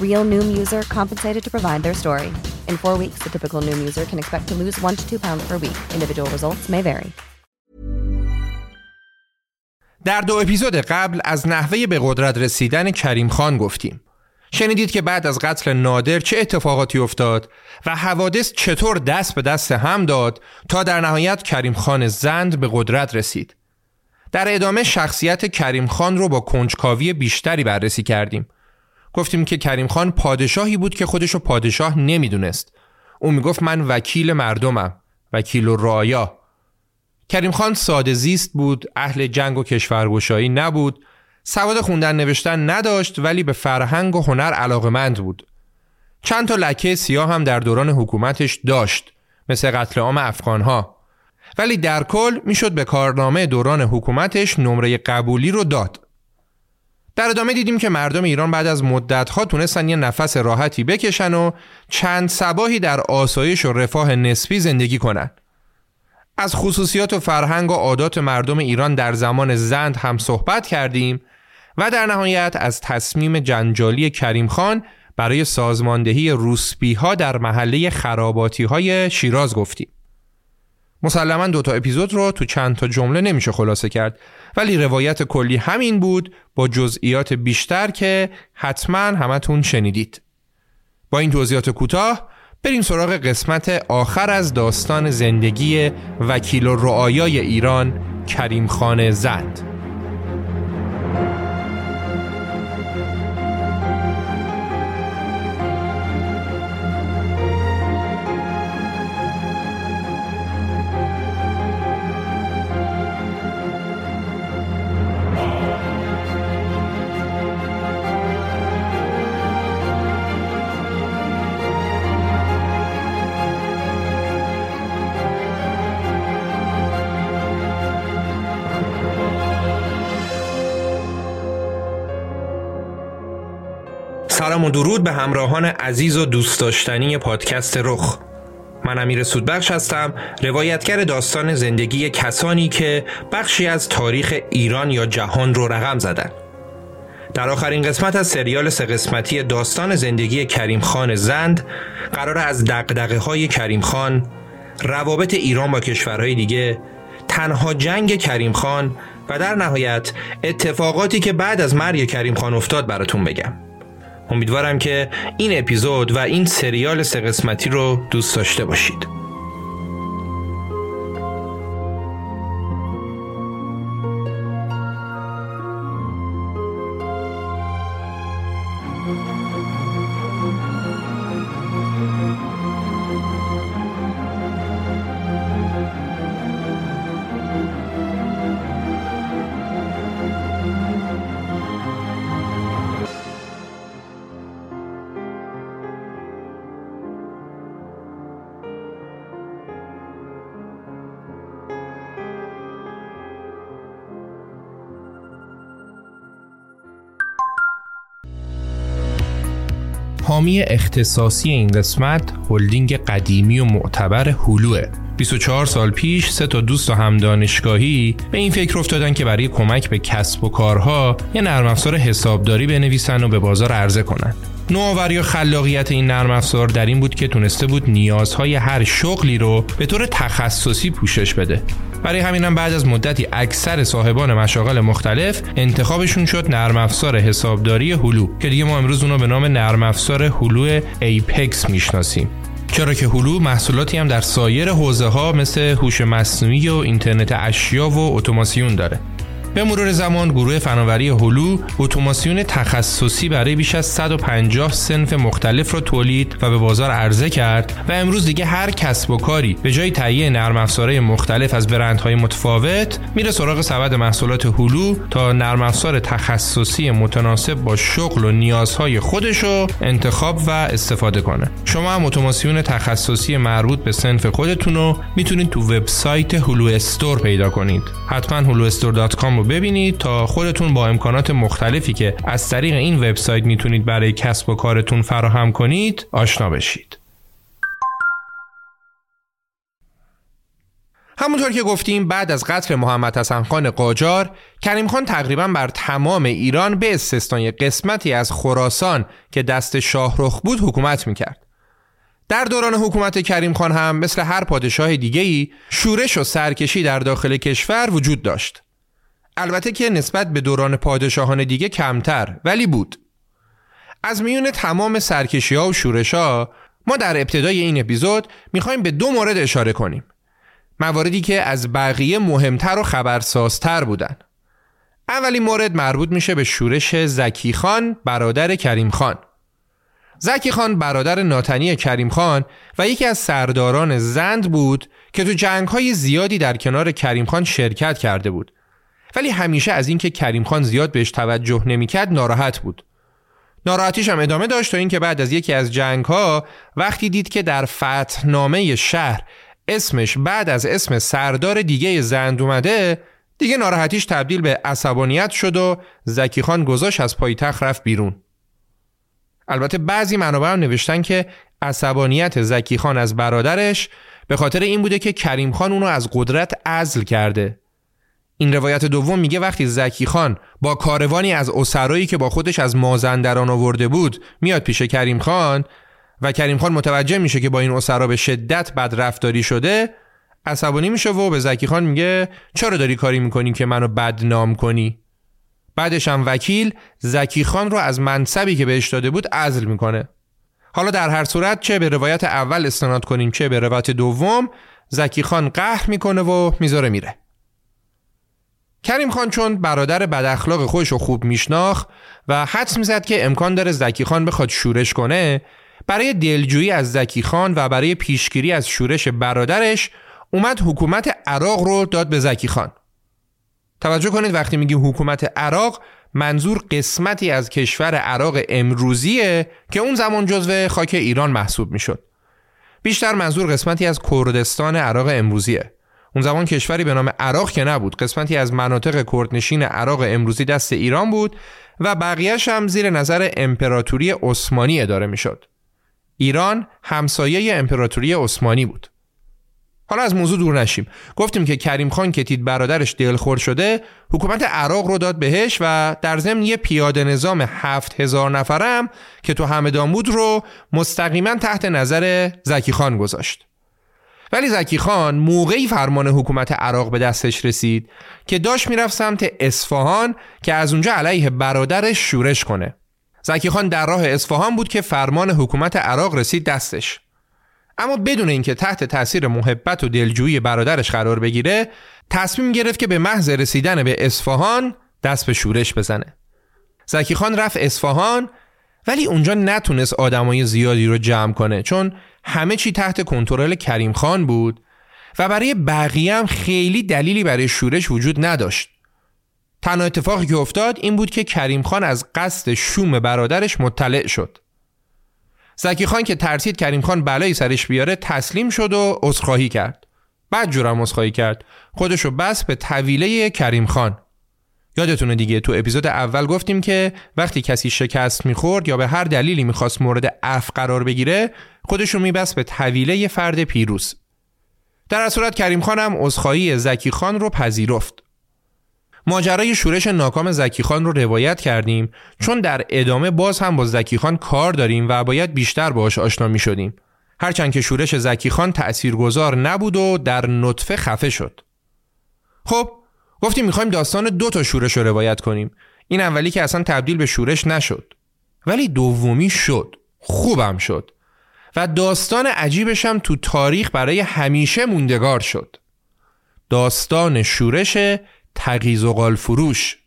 Real Noom user compensated to provide their story. In four weeks, the typical Noom user can expect to lose one to two pounds per week. Individual results may vary. در دو اپیزود قبل از نحوه به قدرت رسیدن کریم خان گفتیم. شنیدید که بعد از قتل نادر چه اتفاقاتی افتاد و حوادث چطور دست به دست هم داد تا در نهایت کریم خان زند به قدرت رسید. در ادامه شخصیت کریم خان رو با کنجکاوی بیشتری بررسی کردیم. گفتیم که کریم خان پادشاهی بود که خودشو پادشاه نمی‌دونست. او می‌گفت من وکیل مردمم، وکیل و رایا. کریم خان ساده زیست بود، اهل جنگ و کشورگشایی نبود، سواد خوندن نوشتن نداشت ولی به فرهنگ و هنر علاقمند بود. چند تا لکه سیاه هم در دوران حکومتش داشت مثل قتل عام افغانها ولی در کل می‌شد به کارنامه دوران حکومتش نمره قبولی رو داد. در ادامه دیدیم که مردم ایران بعد از مدتها تونستن یه نفس راحتی بکشن و چند سباهی در آسایش و رفاه نسبی زندگی کنن. از خصوصیات و فرهنگ و عادات مردم ایران در زمان زند هم صحبت کردیم و در نهایت از تصمیم جنجالی کریم خان برای سازماندهی روسبی ها در محله خراباتی های شیراز گفتیم. مسلما دو تا اپیزود رو تو چند تا جمله نمیشه خلاصه کرد ولی روایت کلی همین بود با جزئیات بیشتر که حتما همتون شنیدید. با این توضیحات کوتاه بریم سراغ قسمت آخر از داستان زندگی وکیل و رعایای ایران کریم خان زند. درود به همراهان عزیز و دوست داشتنی پادکست رخ. من امیر سودبخش هستم روایتگر داستان زندگی کسانی که بخشی از تاریخ ایران یا جهان رو رقم زدن. در آخرین قسمت از سریال سه قسمتی داستان زندگی کریم خان زند قرار از دقدقه های کریم خان روابط ایران با کشورهای دیگه تنها جنگ کریم خان و در نهایت اتفاقاتی که بعد از مرگ کریم خان افتاد براتون بگم. امیدوارم که این اپیزود و این سریال سه قسمتی رو دوست داشته باشید. حامی اختصاصی این قسمت هلدینگ قدیمی و معتبر هلوئه 24 سال پیش سه تا دوست و هم دانشگاهی به این فکر افتادن که برای کمک به کسب و کارها یه نرم افزار حسابداری بنویسن و به بازار عرضه کنن. نوآوری و خلاقیت این نرم افزار در این بود که تونسته بود نیازهای هر شغلی رو به طور تخصصی پوشش بده. برای همینم بعد از مدتی اکثر صاحبان مشاغل مختلف انتخابشون شد نرم افزار حسابداری هلو که دیگه ما امروز اونو به نام نرم افزار هلو ایپکس می‌شناسیم. چرا که هلو محصولاتی هم در سایر حوزه ها مثل هوش مصنوعی و اینترنت اشیا و اتوماسیون داره به مرور زمان گروه فناوری هلو اتوماسیون تخصصی برای بیش از 150 سنف مختلف را تولید و به بازار عرضه کرد و امروز دیگه هر کسب و کاری به جای تهیه نرم مختلف از برندهای متفاوت میره سراغ سبد محصولات هلو تا نرم افزار تخصصی متناسب با شغل و نیازهای خودش رو انتخاب و استفاده کنه. شما هم اتوماسیون تخصصی مربوط به سنف خودتون رو می‌تونید تو وبسایت هلو استور پیدا کنید. حتما huluestore.com ببینید تا خودتون با امکانات مختلفی که از طریق این وبسایت می‌تونید برای کسب و کارتون فراهم کنید آشنا بشید. همونطور که گفتیم بعد از قتل محمد حسن خان قاجار کریم خان تقریبا بر تمام ایران به استثنای قسمتی از خراسان که دست شاهرخ بود حکومت می‌کرد. در دوران حکومت کریم خان هم مثل هر پادشاه دیگه‌ای شورش و سرکشی در داخل کشور وجود داشت. البته که نسبت به دوران پادشاهان دیگه کمتر ولی بود. از میون تمام سرکشی ها و شورش ها ما در ابتدای این اپیزود می‌خوایم به دو مورد اشاره کنیم. مواردی که از بقیه مهمتر و خبرسازتر بودن. اولین مورد مربوط میشه به شورش زکی خان برادر کریم خان. زکی خان برادر ناتنی کریم خان و یکی از سرداران زند بود که تو جنگ های زیادی در کنار کریم خان شرکت کرده بود. ولی همیشه از اینکه کریم خان زیاد بهش توجه نمی‌کرد ناراحت بود. ناراحتیش هم ادامه داشت تا اینکه بعد از یکی از جنگ ها وقتی دید که در فتحنامه شهر اسمش بعد از اسم سردار دیگه زند اومده دیگه ناراحتیش تبدیل به عصبانیت شد و زکی خان گذاشت از پایتخت رفت بیرون. البته بعضی منابع هم نوشتن که عصبانیت زکی خان از برادرش به خاطر این بوده که کریم خان اونو از قدرت ازل کرده. این روایت دوم میگه وقتی زکی خان با کاروانی از اسرایی که با خودش از مازندران آورده بود میاد پیش کریم خان و کریم خان متوجه میشه که با این اسرا به شدت بد رفتاری شده عصبانی میشه و به زکی خان میگه چرا داری کاری می‌کنی که منو بدنام کنی؟ بعدش هم وکیل زکی خان رو از منصبی که بهش داده بود عزل می‌کنه. حالا در هر صورت چه به روایت اول استناد کنیم چه به روایت دوم زکی خان قهر می‌کنه و می‌ذاره میره. کریم خان چون برادر بد اخلاق خودش رو خوب میشناخت و حدس می‌زد که امکان داره زکی خان بخواد شورش کنه برای دلجویی از زکی خان و برای پیشگیری از شورش برادرش اومد حکومت عراق رو داد به زکی خان. توجه کنید وقتی میگیم حکومت عراق منظور قسمتی از کشور عراق امروزیه که اون زمان جزو خاک ایران محسوب می‌شد. بیشتر منظور قسمتی از کردستان عراق امروزیه. اون زمان کشوری به نام عراق که نبود قسمتی از مناطق کردنشین عراق امروزی دست ایران بود و بقیهش هم زیر نظر امپراتوری عثمانی اداره می‌شد. ایران همسایه امپراتوری عثمانی بود. حالا از موضوع دور نشیم. گفتیم که کریم خان که تید برادرش دلخور شده حکومت عراق رو داد بهش و در ضمن یه پیاده نظام هفت هزار نفرم که تو همدان بود رو مستقیما تحت نظر زکی خان گذاشت. ولی زکی خان موقعی فرمان حکومت عراق به دستش رسید که داشت می‌رفت سمت اصفهان که از اونجا علیه برادرش شورش کنه. زکی خان در راه اصفهان بود که فرمان حکومت عراق رسید دستش. اما بدون اینکه تحت تاثیر محبت و دلجویی برادرش قرار بگیره تصمیم گرفت که به محض رسیدن به اصفهان دست به شورش بزنه. زکی خان رفت اصفهان ولی اونجا نتونست آدمای زیادی رو جمع کنه چون همه چی تحت کنترل کریم خان بود و برای بقیه هم خیلی دلیلی برای شورش وجود نداشت. تنها اتفاقی که افتاد این بود که کریم خان از قصد شوم برادرش مطلع شد. زکی خان که ترسید کریم خان بلایی سرش بیاره تسلیم شد و عذرخواهی کرد. بعد جورم عذرخواهی کرد. خودشو بس به طویله کریم خان. یادتونه دیگه تو اپیزود اول گفتیم که وقتی کسی شکست می‌خورد یا به هر دلیلی می‌خواست مورد اف قرار بگیره خودشو میبست به طویله فرد پیروز. در از صورت کریم خان هم عذرخواهی زکی خان رو پذیرفت. ماجرای شورش ناکام زکی خان رو روایت کردیم چون در ادامه باز هم با زکی خان کار داریم و باید بیشتر باش آشنا می شدیم هرچند که شورش زکی خان تأثیرگذار نبود و در نطفه خفه شد. خب گفتیم می‌خوایم داستان دو تا شورش رو روایت کنیم. این اولی که اصلا تبدیل به شورش نشد. ولی دومی شد. خوبم شد. و داستان عجیبش هم تو تاریخ برای همیشه موندگار شد. داستان شورش تقیز و فروش.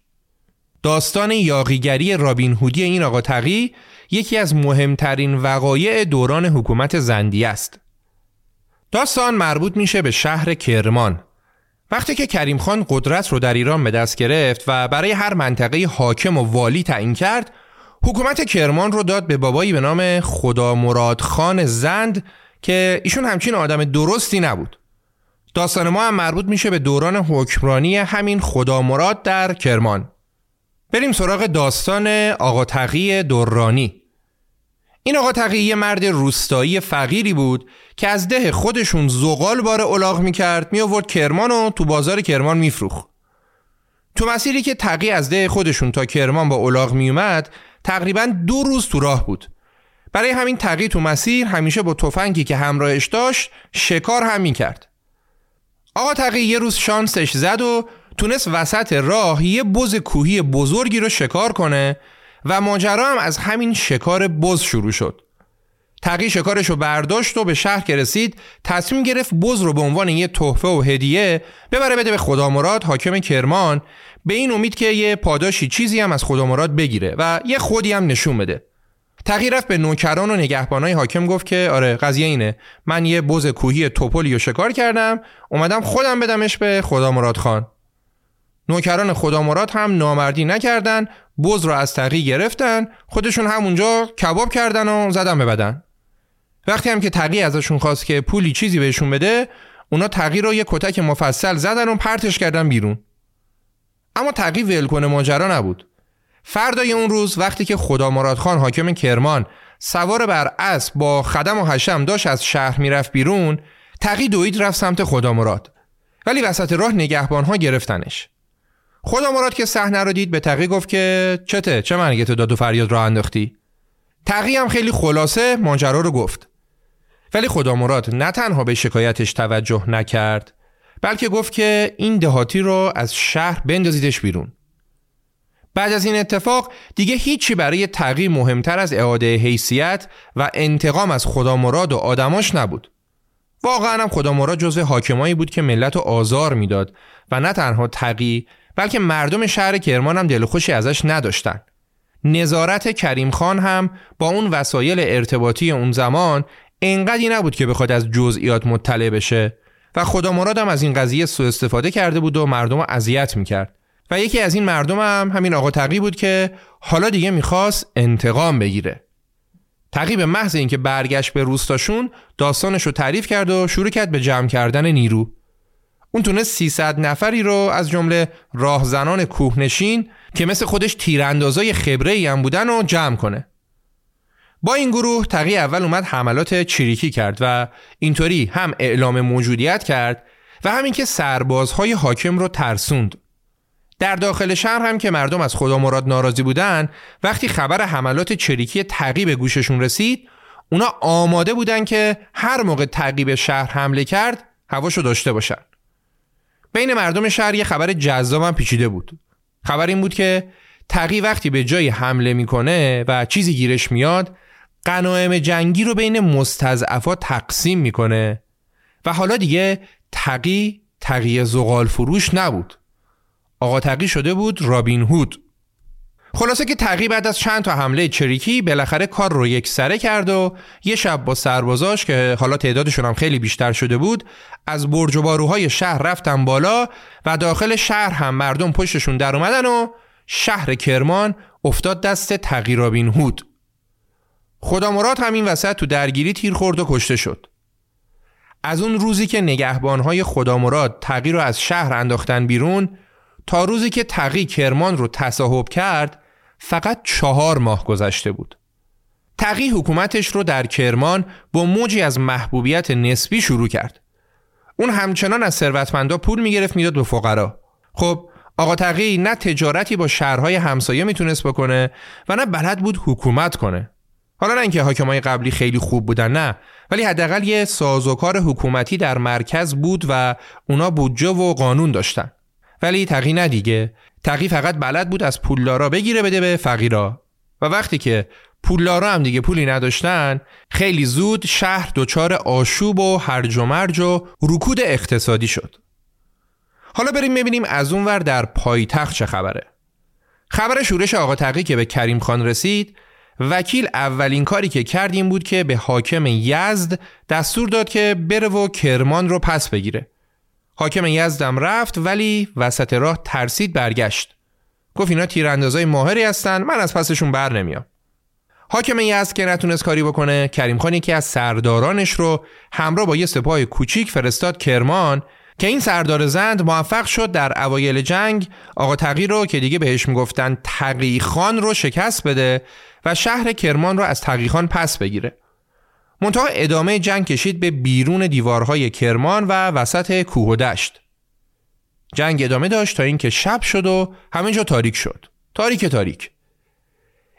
داستان یاقیگری رابین هودی این آقا تقی یکی از مهمترین وقایع دوران حکومت زندی است. داستان مربوط میشه به شهر کرمان. وقتی که کریم خان قدرت رو در ایران به دست گرفت و برای هر منطقه حاکم و والی تعیین کرد حکومت کرمان رو داد به بابایی به نام خدا مراد خان زند که ایشون همچین آدم درستی نبود. داستان ما هم مربوط میشه به دوران حکمرانی همین خدا مراد در کرمان. بریم سراغ داستان آقا تقی دورانی این آقا تقی یه مرد روستایی فقیری بود که از ده خودشون زغال بار الاغ می‌کرد می آورد کرمان و تو بازار کرمان میفروخ تو مسیری که تقی از ده خودشون تا کرمان با الاغ میومد تقریبا دو روز تو راه بود. برای همین تقی تو مسیر همیشه با تفنگی که همراهش داشت شکار هم می‌کرد. آقا تقی یه روز شانسش زد و تونست وسط راه یه بز کوهی بزرگی رو شکار کنه و ماجرا هم از همین شکار بز شروع شد. تقی شکارش رو برداشت و به شهر که رسید تصمیم گرفت بز رو به عنوان یه تحفه و هدیه ببره بده به خدا مراد حاکم کرمان. به این امید که یه پاداشی چیزی هم از خدا مراد بگیره و یه خودی هم نشون بده. تغییر رفت به نوکران و نگهبانای حاکم گفت که آره قضیه اینه. من یه بز کوهی توپلی رو شکار کردم اومدم خودم بدمش به خدا مراد خان. نوکران خدا مراد هم نامردی نکردن بز رو از تقی گرفتن خودشون همونجا کباب کردن و زدن به بدن. وقتی هم که تقی ازشون خواست که پولی چیزی بهشون بده اونا تقی رو یه کتک مفصل زدن و پرتش کردن بیرون. اما تقی ول کنه ماجرا نبود. فردای اون روز وقتی که خدا مراد خان حاکم کرمان سوار بر اسب با خدم و حشم داشت از شهر می‌رفت بیرون تقی دوید رفت سمت خدا مراد. ولی وسط راه نگهبان ها گرفتنش. خدا مراد که صحنه رو دید به تقی گفت که چته؟ چه مرگه تو داد و فریاد راه انداختی؟ تقی هم خیلی خلاصه ماجرا رو گفت. ولی خدا مراد نه تنها به شکایتش توجه نکرد بلکه گفت که این دهاتی رو از شهر بندازیدش بیرون. بعد از این اتفاق دیگه هیچی برای تغییر مهمتر از اعاده حیثیت و انتقام از خدا مراد و آدماش نبود. واقعا هم خدا مراد جزو حاکمایی بود که ملت رو آزار می‌داد و نه تنها تقی بلکه مردم شهر کرمان هم دلخوشی ازش نداشتن. نظارت کریم خان هم با اون وسایل ارتباطی اون زمان انقدی نبود که بخواد از جزئیات مطلع بشه و خدا هم از این قضیه سوء استفاده کرده بود و مردم رو اذیت می‌کرد. و یکی از این مردم هم همین آقا تقی بود که حالا دیگه می‌خواست انتقام بگیره. تقی به محض اینکه برگشت به روستاشون داستانش رو تعریف کرد و شروع کرد به جمع کردن نیرو. اون تونست 300 نفری رو از جمله راهزنان کوهنشین که مثل خودش تیراندازای خبره ای هم بودن و جمع کنه. با این گروه تقی اول اومد حملات چریکی کرد و اینطوری هم اعلام موجودیت کرد و همین که سربازهای حاکم رو ترسوند. در داخل شهر هم که مردم از خدا مراد ناراضی بودن وقتی خبر حملات چریکی تقی به گوششون رسید اونا آماده بودن که هر موقع تقی به شهر حمله کرد هواشو داشته باشن. بین مردم شهر یه خبر جذاب پیچیده بود. خبر این بود که تقی وقتی به جای حمله می‌کنه و چیزی گیرش میاد قنایم جنگی رو بین مستضعفات تقسیم می‌کنه و حالا دیگه تقی تقی زغال فروش نبود. آقا تقی شده بود رابین هود. خلاصه که تقی بعد از چند تا حمله چریکی بالاخره کار رو یک سره کرد و یه شب با سربازاش که حالا تعدادشون هم خیلی بیشتر شده بود از برج و باروهای شهر رفتن بالا و داخل شهر هم مردم پشتشون در اومدن و شهر کرمان افتاد دست تقی رابین هود. خدا مراد همین وسط تو درگیری تیر خورد و کشته شد. از اون روزی که نگهبانهای خدا مراد تقی رو از شهر انداختن بیرون تا روزی که تقی کرمان رو تصاحب کرد فقط چهار ماه گذشته بود. تقی حکومتش رو در کرمان با موجی از محبوبیت نسبی شروع کرد. اون همچنان از ثروتمندا پول می‌گرفت می‌داد به فقرا. خب آقا تقی نه تجارتی با شهرهای همسایه می‌تونست بکنه و نه بلد بود حکومت کنه. حالا نه اینکه حاکمای قبلی خیلی خوب بودن نه. ولی حداقل یه سازوکار حکومتی در مرکز بود و اونا بودجه و قانون داشتن. ولی تقی نه دیگه. تقی فقط بلد بود از پولدارا بگیره بده به فقیرا. و وقتی که پولدارا هم دیگه پولی نداشتن خیلی زود شهر دچار آشوب و هرج و مرج و رکود اقتصادی شد. حالا بریم ببینیم از اونور در پایتخت چه خبره. خبر شورش آقا تقی که به کریم خان رسید وکیل اولین کاری که کرد این بود که به حاکم یزد دستور داد که بره و کرمان رو پس بگیره. حاکم یزدم رفت ولی وسط راه ترسید برگشت. گفت اینا تیراندازای ماهری هستن من از پسشون بر نمیام. حاکم یزد که نتونست کاری بکنه کریم خان یکی از سردارانش رو همراه با یه سپاه کوچیک فرستاد کرمان که این سردار زند موفق شد در اوایل جنگ آقا تقی رو که دیگه بهش می‌گفتن تقی خان رو شکست بده و شهر کرمان رو از تقی خان پس بگیره. منتها ادامه جنگ کشید به بیرون دیوارهای کرمان و وسط کوه و دشت. جنگ ادامه داشت تا اینکه شب شد و همه جا تاریک شد. تاریک تاریک.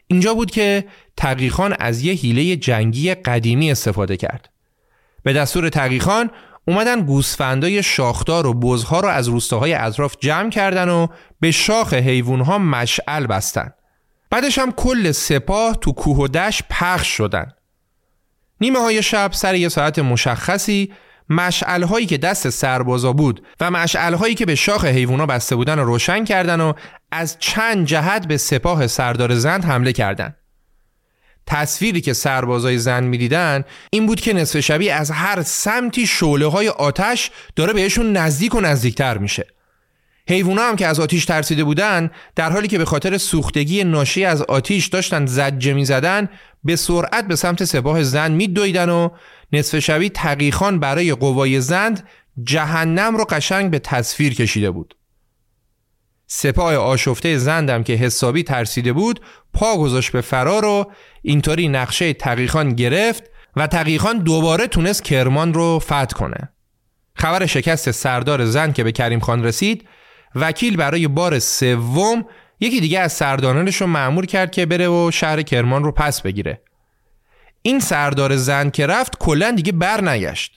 اینجا بود که تقیخان از یه حیله جنگی قدیمی استفاده کرد. به دستور تقیخان اومدن گوسفندای شاخدار و بزها رو از روستاهای اطراف جمع کردن و به شاخ حیوانها مشعل بستن. بعدش هم کل سپاه تو کوه و دشت پخش شدن. نیمه های شب سر یه ساعت مشخصی مشعل هایی که دست سربازا بود و مشعل هایی که به شاخ حیوونا بسته بودن رو روشن کردن و از چند جهت به سپاه سردار زند حمله کردند. تصویری که سربازای زن می‌دیدن این بود که نصف شبی از هر سمتی شعله های آتش داره بهشون نزدیک و نزدیکتر میشه حیوونا هم که از آتیش ترسیده بودن در حالی که به خاطر سوختگی ناشی از آتیش داشتن زجه می‌زدن به سرعت به سمت سپاه زن میدویدن و نصف شبی تقیخان برای قوای زند جهنم رو قشنگ به تصویر کشیده بود. سپاه آشفته زندم که حسابی ترسیده بود پا گذاشت به فرار و اینطوری نقشه تقیخان گرفت و تقیخان دوباره تونست کرمان رو فتح کنه. خبر شکست سردار زند که به کریم خان رسید وکیل برای بار سوم یکی دیگه از سردارانش رو معمور کرد که بره و شهر کرمان رو پس بگیره. این سردار زن که رفت کلا دیگه بر نگشت.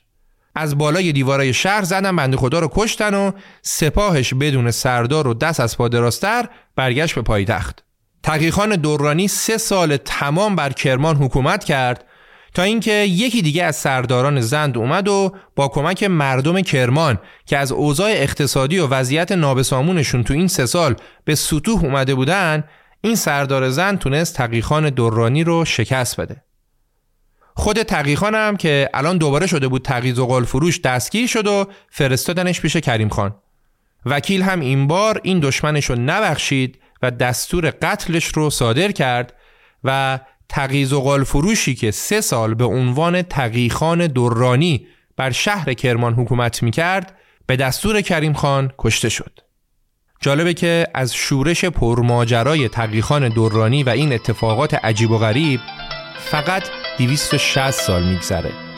از بالای دیوارای شهر زدن بنده خدا رو کشتن و سپاهش بدون سردار و دست از پادراستر برگشت به پایتخت. تقیخان دورانی سه سال تمام بر کرمان حکومت کرد تا اینکه یکی دیگه از سرداران زند اومد و با کمک مردم کرمان که از اوضاع اقتصادی و وضعیت نابسامونشون تو این سه سال به سطوح اومده بودن این سردار زند تونست تقیخان دورانی رو شکست بده. خود تقیخان هم که الان دوباره شده بود تقیز و قال فروش دستگیر شد و فرستادنش پیش کریم خان. وکیل هم این بار این دشمنش رو نبخشید و دستور قتلش رو صادر کرد و تقیز و قال فروشی که سه سال به عنوان تقیخان دورانی بر شهر کرمان حکومت می کرد به دستور کریم خان کشته شد. جالبه که از شورش پرماجرای تقیخان دورانی و این اتفاقات عجیب و غریب فقط 260 سال میگذره.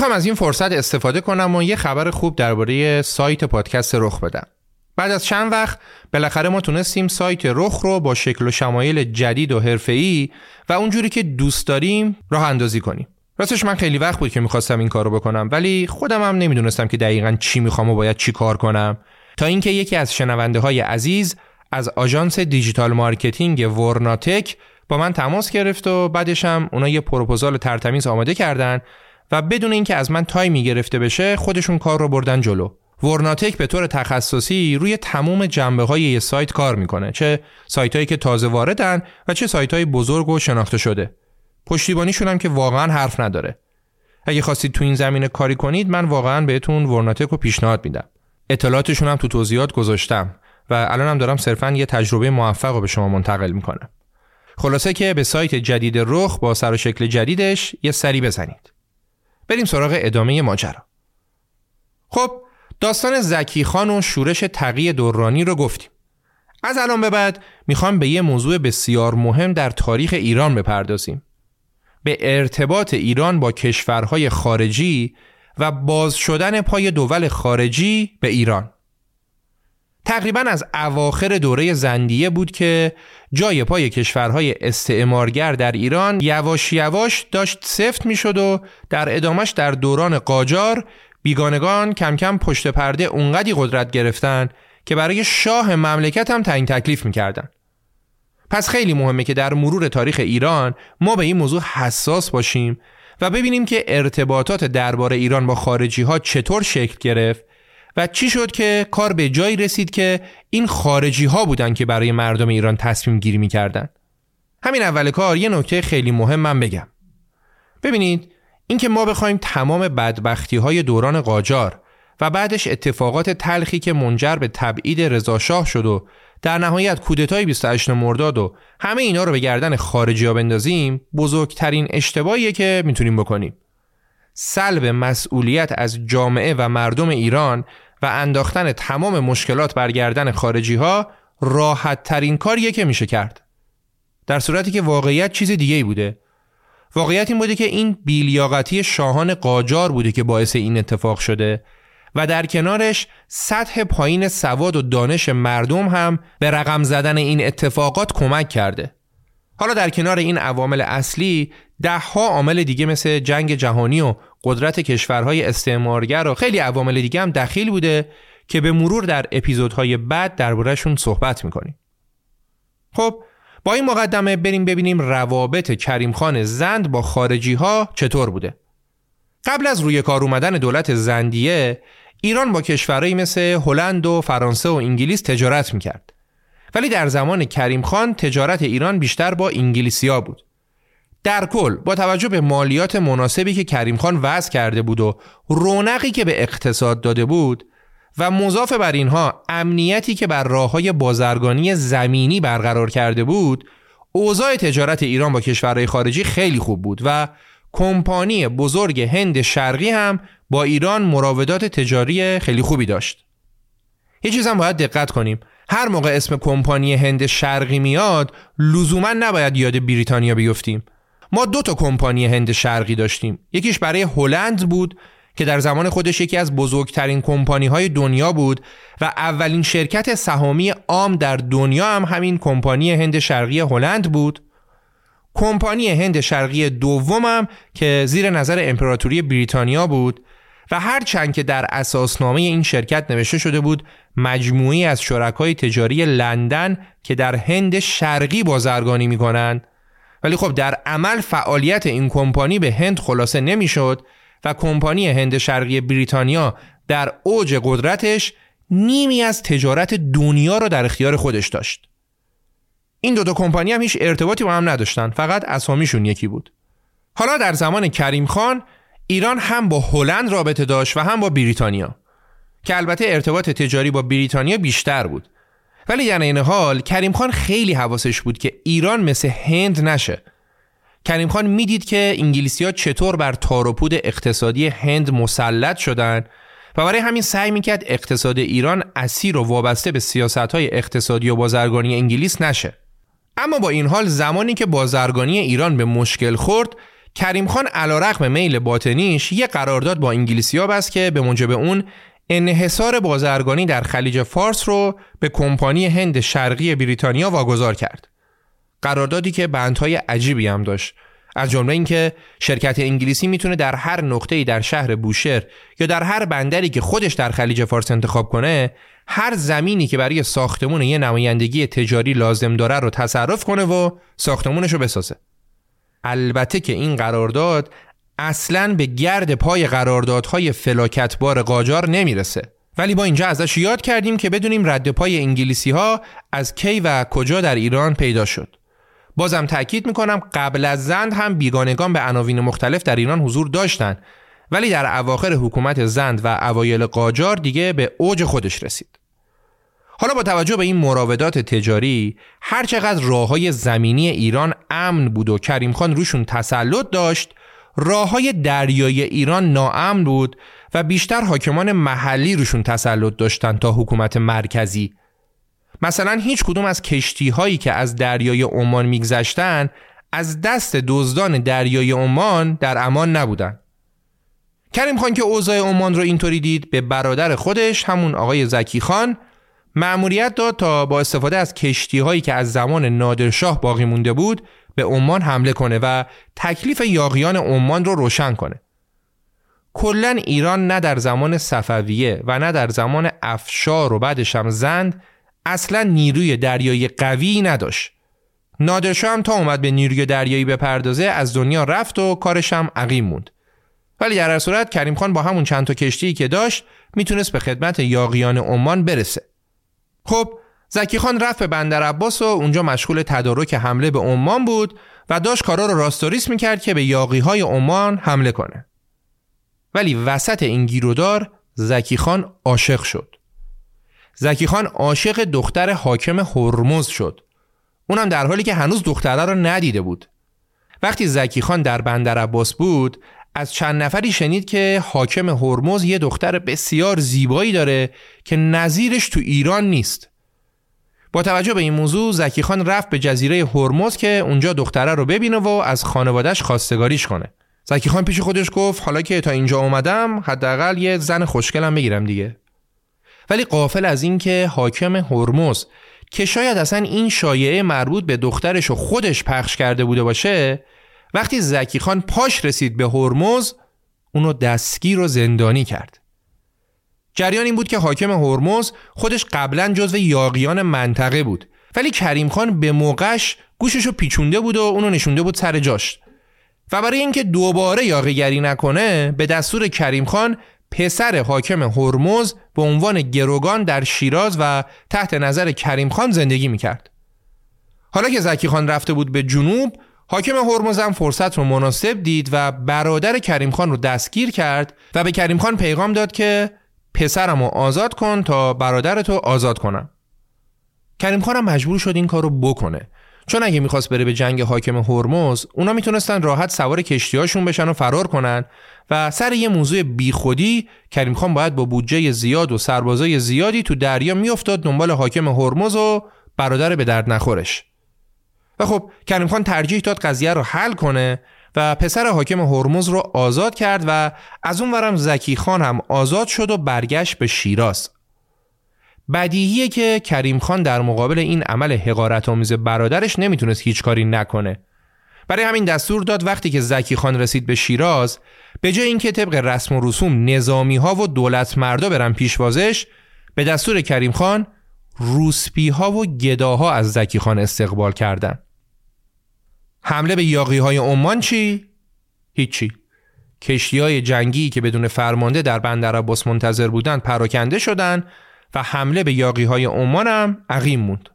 می‌خوام از این فرصت استفاده کنم و یه خبر خوب درباره سایت پادکست رخ بدم. بعد از چند وقت بالاخره ما تونستیم سایت رخ رو با شکل و شمایل جدید و حرفه‌ای و اونجوری که دوست داریم راه اندازی کنیم. راستش من خیلی وقت بود که می‌خواستم این کارو بکنم ولی خودم هم نمی‌دونستم که دقیقا چی می‌خوام و باید چی کار کنم تا اینکه یکی از شنونده های عزیز از آژانس digital marketing ورناتک با من تماس گرفت و بعدش هم اونا یه پروپوزال ترتمیز آماده کردن و بدون اینکه از من تایمی گرفته بشه خودشون کار رو بردن جلو. ورناتک به طور تخصصی روی تمام جنبه های یه سایت کار می‌کنه چه سایت هایی که تازه واردن و چه سایت های بزرگ و شناخته شده. پشتیبانیشون هم که واقعا حرف نداره. اگه خواستید تو این زمینه کاری کنید من واقعا بهتون ورناتک رو پیشنهاد میدم. اطلاعاتشون هم تو توضیحات گذاشتم و الانم دارم صرفا یه تجربه موفق رو به شما منتقل می‌کنم. خلاصه که به سایت جدید رخ با سر و شکل جدیدش یه سری بزنید. بریم سراغ ادامه ماجرا. خب داستان زکی خان و شورش تقی دورانی رو گفتیم. از الان به بعد می‌خوام به یه موضوع بسیار مهم در تاریخ ایران بپردازیم. به ارتباط ایران با کشورهای خارجی و باز شدن پای دول خارجی به ایران. تقریبا از اواخر دوره زندیه بود که جای پای کشورهای استعمارگر در ایران یواش یواش داشت سفت می‌شد و در ادامش در دوران قاجار بیگانگان کم کم پشت پرده اونقدی قدرت گرفتن که برای شاه مملکت هم تعیین تکلیف می‌کردن. پس خیلی مهمه که در مرور تاریخ ایران ما به این موضوع حساس باشیم و ببینیم که ارتباطات درباره ایران با خارجی ها چطور شکل گرفت و چی شد که کار به جایی رسید که این خارجی ها بودن که برای مردم ایران تصمیم گیری می‌کردن؟ همین اول کار یه نکته خیلی مهم من بگم. ببینید اینکه ما بخوایم تمام بدبختی های دوران قاجار و بعدش اتفاقات تلخی که منجر به تبعید رضاشاه شد و در نهایت کودتای 28 مرداد و همه اینا رو به گردن خارجی ها بندازیم بزرگترین اشتباهیه که می‌تونیم بکنیم. سلب مسئولیت از جامعه و مردم ایران و انداختن تمام مشکلات بر گردن خارجی ها راحت ترین کاریه که میشه کرد در صورتی که واقعیت چیز دیگه بوده واقعیت این بوده که این بیلیاقتی شاهان قاجار بوده که باعث این اتفاق شده و در کنارش سطح پایین سواد و دانش مردم هم به رقم زدن این اتفاقات کمک کرده. حالا در کنار این عوامل اصلی ها عامل دیگه مثل جنگ جهانی و قدرت کشورهای استعمارگر و خیلی عوامل دیگه هم دخیل بوده که به مرور در اپیزودهای بعد دربارهشون صحبت می‌کنیم. خب با این مقدمه بریم ببینیم روابط کریم خان زند با خارجی ها چطور بوده. قبل از روی کار اومدن دولت زندیه ایران با کشورهایی مثل هلند و فرانسه و انگلیس تجارت می‌کرد. ولی در زمان کریم خان تجارت ایران بیشتر با انگلیسیا بود. در کل با توجه به مالیات مناسبی که کریم خان وضع کرده بود و رونقی که به اقتصاد داده بود و مضاف بر اینها امنیتی که بر راه های بازرگانی زمینی برقرار کرده بود اوضاع تجارت ایران با کشورهای خارجی خیلی خوب بود و کمپانی بزرگ هند شرقی هم با ایران مراودات تجاری خیلی خوبی داشت. یه چیز هم باید دقت کنیم. هر موقع اسم کمپانی هند شرقی میاد لزوما نباید یاد بریتانیا بیفتیم. ما دو تا کمپانی هند شرقی داشتیم. یکیش برای هلند بود که در زمان خودش یکی از بزرگترین کمپانی های دنیا بود و اولین شرکت سهامی عام در دنیا هم همین کمپانی هند شرقی هلند بود کمپانی هند شرقی دومم که زیر نظر امپراتوری بریتانیا بود و هرچند که در اساسنامه این شرکت نوشته شده بود مجموعی از شرکای تجاری لندن که در هند شرقی بازرگانی می‌کنند ولی خب در عمل فعالیت این کمپانی به هند خلاصه نمی‌شد و کمپانی هند شرقی بریتانیا در اوج قدرتش نیمی از تجارت دنیا را در اختیار خودش داشت. این دو تا کمپانی هم هیچ ارتباطی با هم نداشتن فقط اسامیشون یکی بود. حالا در زمان کریم خان ایران هم با هلند رابطه داشت و هم با بریتانیا که البته ارتباط تجاری با بریتانیا بیشتر بود. ولی در این حال کریم خان خیلی حواسش بود که ایران مثل هند نشه. کریم خان می‌دید که انگلیسی ها چطور بر تاروپود اقتصادی هند مسلط شدن و برای همین سعی می‌کرد اقتصاد ایران اسیر و وابسته به سیاست های اقتصادی و بازرگانی انگلیس نشه. اما با این حال زمانی که بازرگانی ایران به مشکل خورد کریم خان علا رقم میل باطنیش یه قرارداد با انگلیسی بست که به موجب اون انحصار بازرگانی در خلیج فارس رو به کمپانی هند شرقی بریتانیا واگذار کرد. قراردادی که بندهای عجیبی هم داشت. از جمله اینکه شرکت انگلیسی می‌تونه در هر نقطه‌ای در شهر بوشهر یا در هر بندری که خودش در خلیج فارس انتخاب کنه هر زمینی که برای ساختمون یه نمایندگی تجاری لازم داره رو تصرف کنه و ساختمونش رو بسازه البته که این قرارداد اصلا به گرد پای قراردادهای فلاکتبار قاجار نمی‌رسه. ولی با اینجا ازش یاد کردیم که بدونیم رد پای انگلیسی ها از کی و کجا در ایران پیدا شد. بازم تاکید می‌کنم قبل از زند هم بیگانگان به عناوین مختلف در ایران حضور داشتند ولی در اواخر حکومت زند و اوایل قاجار دیگه به اوج خودش رسید. حالا با توجه به این مراودات تجاری هرچقدر راه های زمینی ایران امن بود و کریم خان روشون تسلط داشت راه های دریایی ایران ناامن بود و بیشتر حاکمان محلی روشون تسلط داشتن تا حکومت مرکزی. مثلا هیچ کدوم از کشتی هایی که از دریای عمان میگذشتن از دست دزدان دریای عمان در امان نبودن. کریم خان که اوضاع عمان رو اینطوری دید به برادر خودش همون آقای زکی خان مأموریت داد تا با استفاده از کشتی هایی که از زمان نادرشاه باقی مونده بود به عمان حمله کنه و تکلیف یاغیان عمان رو روشن کنه. کلا ایران نه در زمان صفویه و نه در زمان افشار و بعدش هم زند اصلا نیروی دریایی قوی نداشت. نادرشاه هم تا اومد به نیروی دریایی بپردازه از دنیا رفت و کارش هم عقیم موند. ولی در صورت کریم خان با همون چند تا کشتی که داشت می‌تونست به خدمت یاغیان عمان برسه. خب زکی خان رفت به بندر عباس و اونجا مشغول تدارک حمله به عمان بود و داشت کارا رو راستوریس می‌کرد که به یاقی های عمان حمله کنه. ولی وسط این گیرودار زکی خان عاشق شد. زکی خان عاشق دختر حاکم هرمز شد. اونم در حالی که هنوز دختره رو ندیده بود. وقتی زکی خان در بندر عباس بود از چند نفری شنید که حاکم هرمز یه دختر بسیار زیبایی داره که نظیرش تو ایران نیست. با توجه به این موضوع زکی خان رفت به جزیره هرمز که اونجا دختره رو ببینه و از خانوادهش خواستگاریش کنه. زکی خان پیش خودش گفت حالا که تا اینجا اومدم حداقل یه زن خوشگلم بگیرم دیگه. ولی قافل از اینکه حاکم هرمز که شاید اصلا این شایعه مربوط به دخترش و خودش پخش کرده بوده باشه وقتی زکی خان پاش رسید به هرمز اونو دستگیر و زندانی کرد. جریان این بود که حاکم هرمز خودش قبلا جزو یاقیان منطقه بود. ولی کریم خان به موقعش گوششو پیچونده بود و اونو نشونده بود سر جاش. و برای اینکه دوباره یاقیگری نکنه به دستور کریم خان پسر حاکم هرمز به عنوان گروگان در شیراز و تحت نظر کریم خان زندگی می‌کرد. حالا که زکی خان رفته بود به جنوب حاکم هرمزم فرصت رو مناسب دید و برادر کریم خان رو دستگیر کرد و به کریم خان پیغام داد که پسرم رو آزاد کن تا برادرتو آزاد کنم. کریم خانم مجبور شد این کار رو بکنه. چون اگه می‌خواست بره به جنگ حاکم هرمز اونا می‌تونستن راحت سوار کشتیهاشون بشن و فرار کنن و سر یه موضوع بیخودی کریم خان باید با بودجه زیاد و سربازای زیادی تو دریا میافتاد دنبال حاکم هرمز و برادر به درد نخورش. و خب کریم خان ترجیح داد قضیه رو حل کنه و پسر حاکم هرمز رو آزاد کرد و از اون ورم زکی خان هم آزاد شد و برگشت به شیراز بدیهیه که کریم خان در مقابل این عمل حقارت آمیز برادرش نمی‌تونست هیچ کاری نکنه برای همین دستور داد وقتی که زکی خان رسید به شیراز به جای اینکه طبق رسم و رسوم نظامی ها و دولت مردا برن پیشوازش به دستور کریم خان روسپی ها و گداها از زکی خان استقبال کردند. حمله به یاقی های عمان چی؟ هیچی کشتی های جنگی که بدون فرمانده در بندر عباس منتظر بودند پراکنده شدند و حمله به یاقی های عمان هم عقیم موند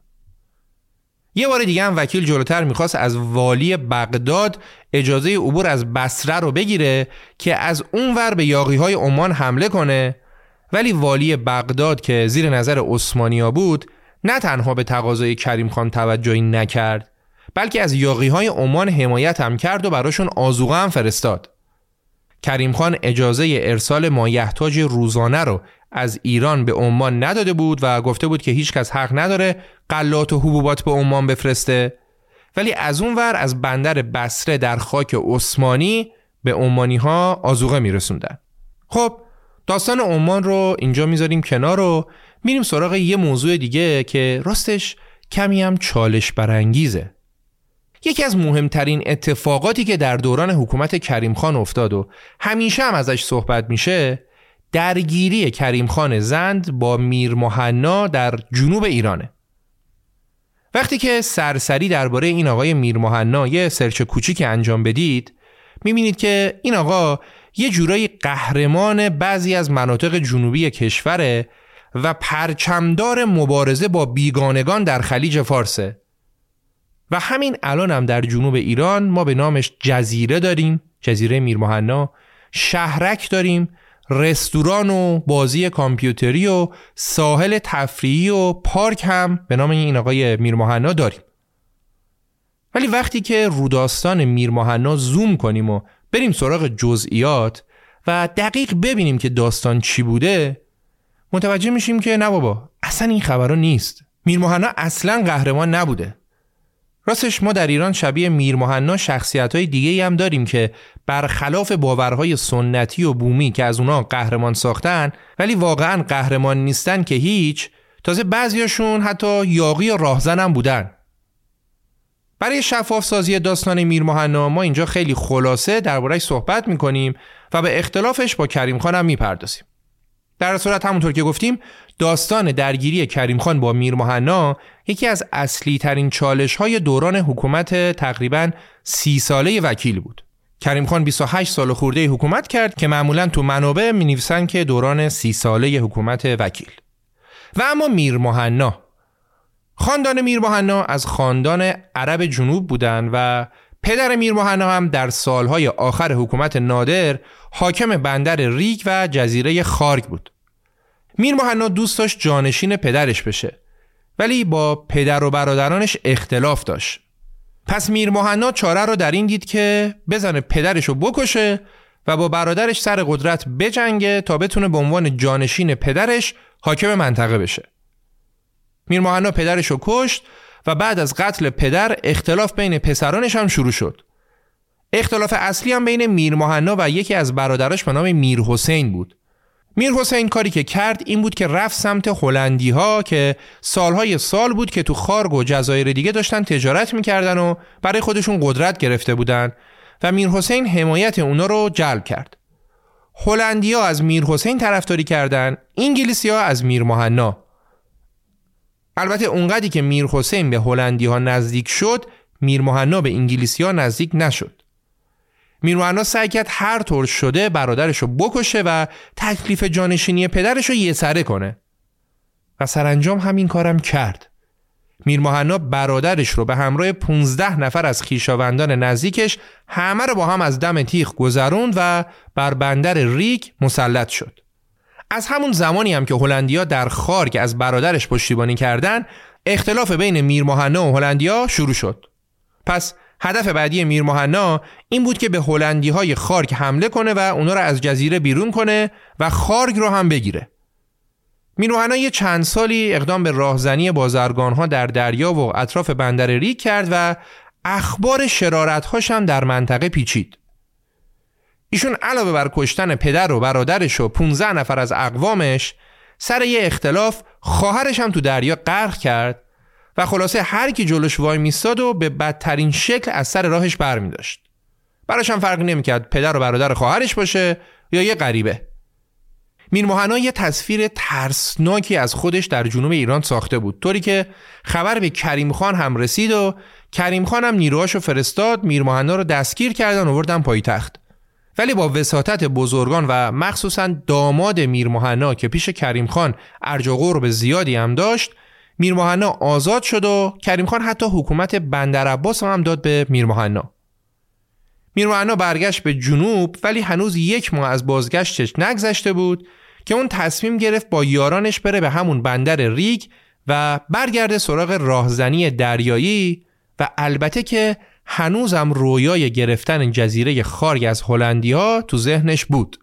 یه بار دیگه هم وکیل جلوتر می‌خواست از والی بغداد اجازه عبور از بسره رو بگیره که از اونور به یاقی های عمان حمله کنه ولی والی بغداد که زیر نظر عثمانیا بود نه تنها به تقاضای کریم خان توجهی نکرد بلکه از یاقی های عمان حمایت هم کرد و براشون آزوغه هم فرستاد. کریم خان اجازه ارسال مایحتاج روزانه رو از ایران به عمان نداده بود و گفته بود که هیچکس حق نداره قلات و حبوبات به عمان بفرسته. ولی از اون ور از بندر بسره در خاک عثمانی به عمانی ها آزوغه میرسوندن. خب داستان عمان رو اینجا می‌ذاریم کنار و میریم سراغ یه موضوع دیگه که راستش کمی هم چالش برانگیزه یکی از مهمترین اتفاقاتی که در دوران حکومت کریم خان افتاد و همیشه هم ازش صحبت میشه درگیری کریم خان زند با میر محنا در جنوب ایرانه. وقتی که سرسری درباره این آقای میر محنا یه سرچ کوچیک انجام بدید می‌بینید که این آقا یه جورایی قهرمان بعضی از مناطق جنوبی کشوره و پرچمدار مبارزه با بیگانگان در خلیج فارسه. و همین الان هم در جنوب ایران ما به نامش جزیره داریم جزیره میرمحنا. شهرک داریم رستوران و بازی کامپیوتری و ساحل تفریحی و پارک هم به نام این آقای میرمحنا داریم. ولی وقتی که روداستان میرمحنا زوم کنیم و بریم سراغ جزئیات و دقیق ببینیم که داستان چی بوده متوجه میشیم که نه بابا اصلا این خبرها نیست. میرمحنا اصلا قهرمان نبوده. راستش ما در ایران شبیه میر شخصیت های دیگه هم داریم که برخلاف باورهای سنتی و بومی که از اونا قهرمان ساختن ولی واقعا قهرمان نیستن که هیچ تازه بعضیاشون حتی یاقی و راهزن هم بودن. برای شفاف سازی داستان میر ما اینجا خیلی خلاصه دربارهش صحبت می‌کنیم و به اختلافش با کریم خان هم می‌پردازیم. در صورت همونطور که گفتیم داستان درگیری کریم خان با میر مهنا یکی از اصلی ترین چالش های دوران حکومت تقریبا سی ساله وکیل بود. کریم خان 28 سال خورده حکومت کرد که معمولا تو منابع می نویسن که دوران سی ساله حکومت وکیل. و اما میر مهنا خاندان میر مهنا از خاندان عرب جنوب بودند و پدر میر مهنا هم در سالهای آخر حکومت نادر حاکم بندر ریگ و جزیره خارگ بود. میر مهنا دوست داشت جانشین پدرش بشه ولی با پدر و برادرانش اختلاف داشت. پس میر مهنا چاره رو در این دید که بزنه پدرش رو بکشه و با برادرش سر قدرت بجنگه تا بتونه به عنوان جانشین پدرش حاکم منطقه بشه. میر مهنا پدرش رو کشت و بعد از قتل پدر اختلاف بین پسرانش هم شروع شد. اختلاف اصلی هم بین میر مهنا و یکی از برادرش به نام میر حسین بود. میر حسین کاری که کرد این بود که رفت سمت هلندی ها که سالهای سال بود که تو خارگ و جزایر دیگه داشتن تجارت می‌کردن و برای خودشون قدرت گرفته بودن و میر حسین حمایت اونا رو جلب کرد. ها از میر حسین طرفداری کردن، انگلیسی ها از میر مهنا. البته اونقدی که میر حسین به هلندی ها نزدیک شد، میر مهنا به انگلیسی ها نزدیک نشد. میروانا سعی کرد هر طور شده برادرش رو بکشه و تکلیف جانشینی پدرش رو یه سره کنه. و سرانجام همین کارم کرد. میرمحنا برادرش رو به همراه 15 نفر از خیشاوندان نزدیکش همه رو با هم از دم تیغ گذروند و بر بندر ریگ مسلط شد. از همون زمانی هم که هلندیا در خارگ از برادرش پشتیبانی کردن اختلاف بین میرمحنا و هلندیا شروع شد. پس هدف بعدی میر مهنا این بود که به هلندی های خارگ حمله کنه و اونا رو از جزیره بیرون کنه و خارگ رو هم بگیره. میر مهنا یه چند سالی اقدام به راهزنی بازرگان ها در دریا و اطراف بندر ریگ کرد و اخبار شرارت هم در منطقه پیچید. ایشون علاوه بر کشتن پدر و برادرش و 15 نفر از اقوامش سر یه اختلاف خواهرش هم تو دریا غرق کرد و خلاصه هر کی جلوش وای میستاد و به بدترین شکل از سر راهش برمی داشت. براش هم فرق نمی‌کرد پدر و برادر خواهرش باشه یا یه غریبه. میر یه تصویر ترسناکی از خودش در جنوب ایران ساخته بود طوری که خبر به کریم خان هم رسید و کریم خان هم نیروهاشو فرستاد میر رو دستگیر کردن آوردن پایتخت ولی با وساطت بزرگان و مخصوصا داماد میر که پیش کریم خان ارج و قرب زیادی هم داشت میر آزاد شد و کریم خان حتی حکومت بندر عباس هم داد به میر مهنا میر برگشت به جنوب ولی هنوز یک ماه از بازگشتش نگذشته بود که اون تصمیم گرفت با یارانش بره به همون بندر ریگ و برگرده سراغ راهزنی دریایی و البته که هنوزم رویای گرفتن جزیره خارگ از هلندیا تو ذهنش بود.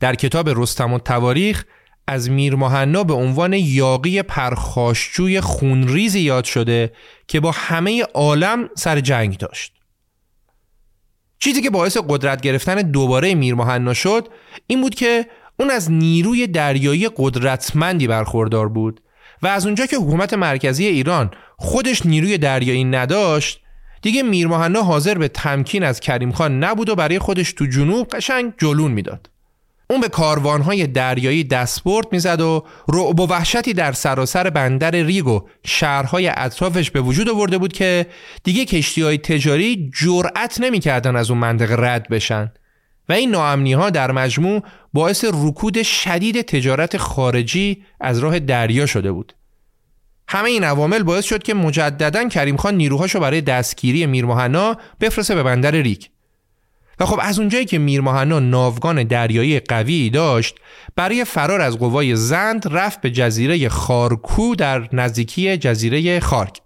در کتاب رستم و تواریخ از میر مهنا به عنوان یاقی پرخاشجوی خونریزی یاد شده که با همه عالم سر جنگ داشت. چیزی که باعث قدرت گرفتن دوباره میر مهنا شد این بود که اون از نیروی دریایی قدرتمندی برخوردار بود و از اونجا که حکومت مرکزی ایران خودش نیروی دریایی نداشت دیگه میرمحنا حاضر به تمکین از کریم خان نبود و برای خودش تو جنوب قشنگ جلون می‌داد. اون به کاروانهای دریایی دستبرد می‌زد و رعب و وحشتی در سراسر بندر ریگ و شهرهای اطرافش به وجود آورده بود که دیگه کشتی های تجاری جرأت نمی‌کردن از اون منطقه رد بشن و این ناامنی ها در مجموع باعث رکود شدید تجارت خارجی از راه دریا شده بود. همه این عوامل باعث شد که مجددا کریم خان نیروهاشو برای دستگیری میرمحنا بفرسته به بندر ریگ. و خب از اونجایی که میرمحنا ناوگان دریایی قوی داشت برای فرار از قوای زند رفت به جزیره خارکو در نزدیکی جزیره خارک.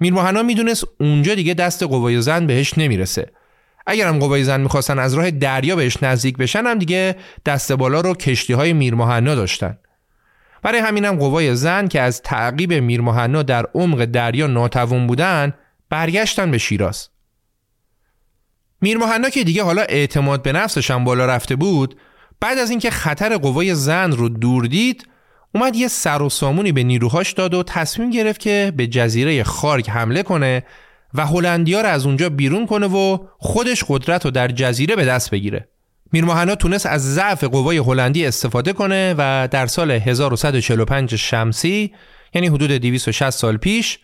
میرمحنا می‌دونست اونجا دیگه دست قوای زند بهش نمی‌رسه. اگرم قوای زند می‌خواستن از راه دریا بهش نزدیک بشن هم دیگه دست بالا رو کشتی های میرمحنا داشتن. برای همینم قوای زن که از تعقیب میرمحنا در عمق دریا ناتوان بودن برگشتن به شیراز. میرمحنا که دیگه حالا اعتماد به نفسش هم بالا رفته بود بعد از اینکه خطر قوای زن رو دور دید اومد یه سر و سامونی به نیروهاش داد و تصمیم گرفت که به جزیره خارک حمله کنه و هلندیا رو از اونجا بیرون کنه و خودش قدرت رو در جزیره به دست بگیره. میرمحنا تونست از ضعف قوای هلندی استفاده کنه و در سال 1145 شمسی یعنی حدود 260 سال پیش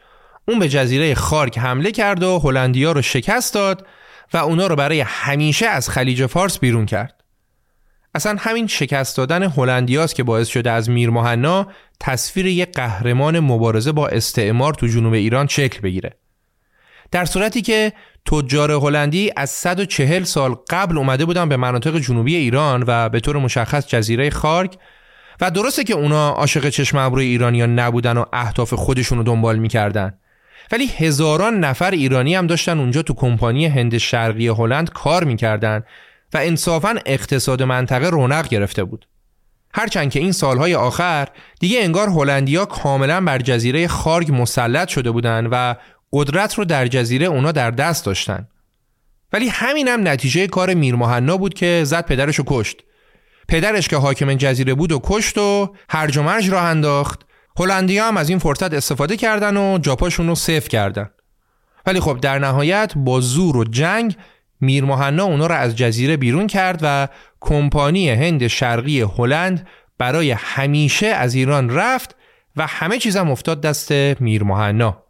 اون به جزیره خارک حمله کرد و هلندیا رو شکست داد و اونا رو برای همیشه از خلیج فارس بیرون کرد. اصلا همین شکست دادن هلندیاست که باعث شده از میر مهنا تصویر یک قهرمان مبارزه با استعمار تو جنوب ایران شکل بگیره. در صورتی که تجار هلندی از 140 سال قبل اومده بودن به مناطق جنوبی ایران و به طور مشخص جزیره خارک و درسته که اونا عاشق چشم ابروی ایرانیان نبودن و اهداف خودشون رو دنبال می‌کردن ولی هزاران نفر ایرانی هم داشتن اونجا تو کمپانی هند شرقی هلند کار می‌کردن و انصافا اقتصاد منطقه رونق گرفته بود. هرچند که این سالهای آخر دیگه انگار هلندیا کاملا بر جزیره خارگ مسلط شده بودن و قدرت رو در جزیره اونا در دست داشتن. ولی همین هم نتیجه کار میرمحنا بود که زد پدرش رو کشت. پدرش که حاکم جزیره بود و کشت و هرج و مرج راه انداخت هلندی هم از این فرصت استفاده کردن و جاپاشون رو صفر کردن. ولی خب در نهایت با زور و جنگ میر مهنا اونا رو از جزیره بیرون کرد و کمپانی هند شرقی هلند برای همیشه از ایران رفت و همه چیزم افتاد دست میر مهنا.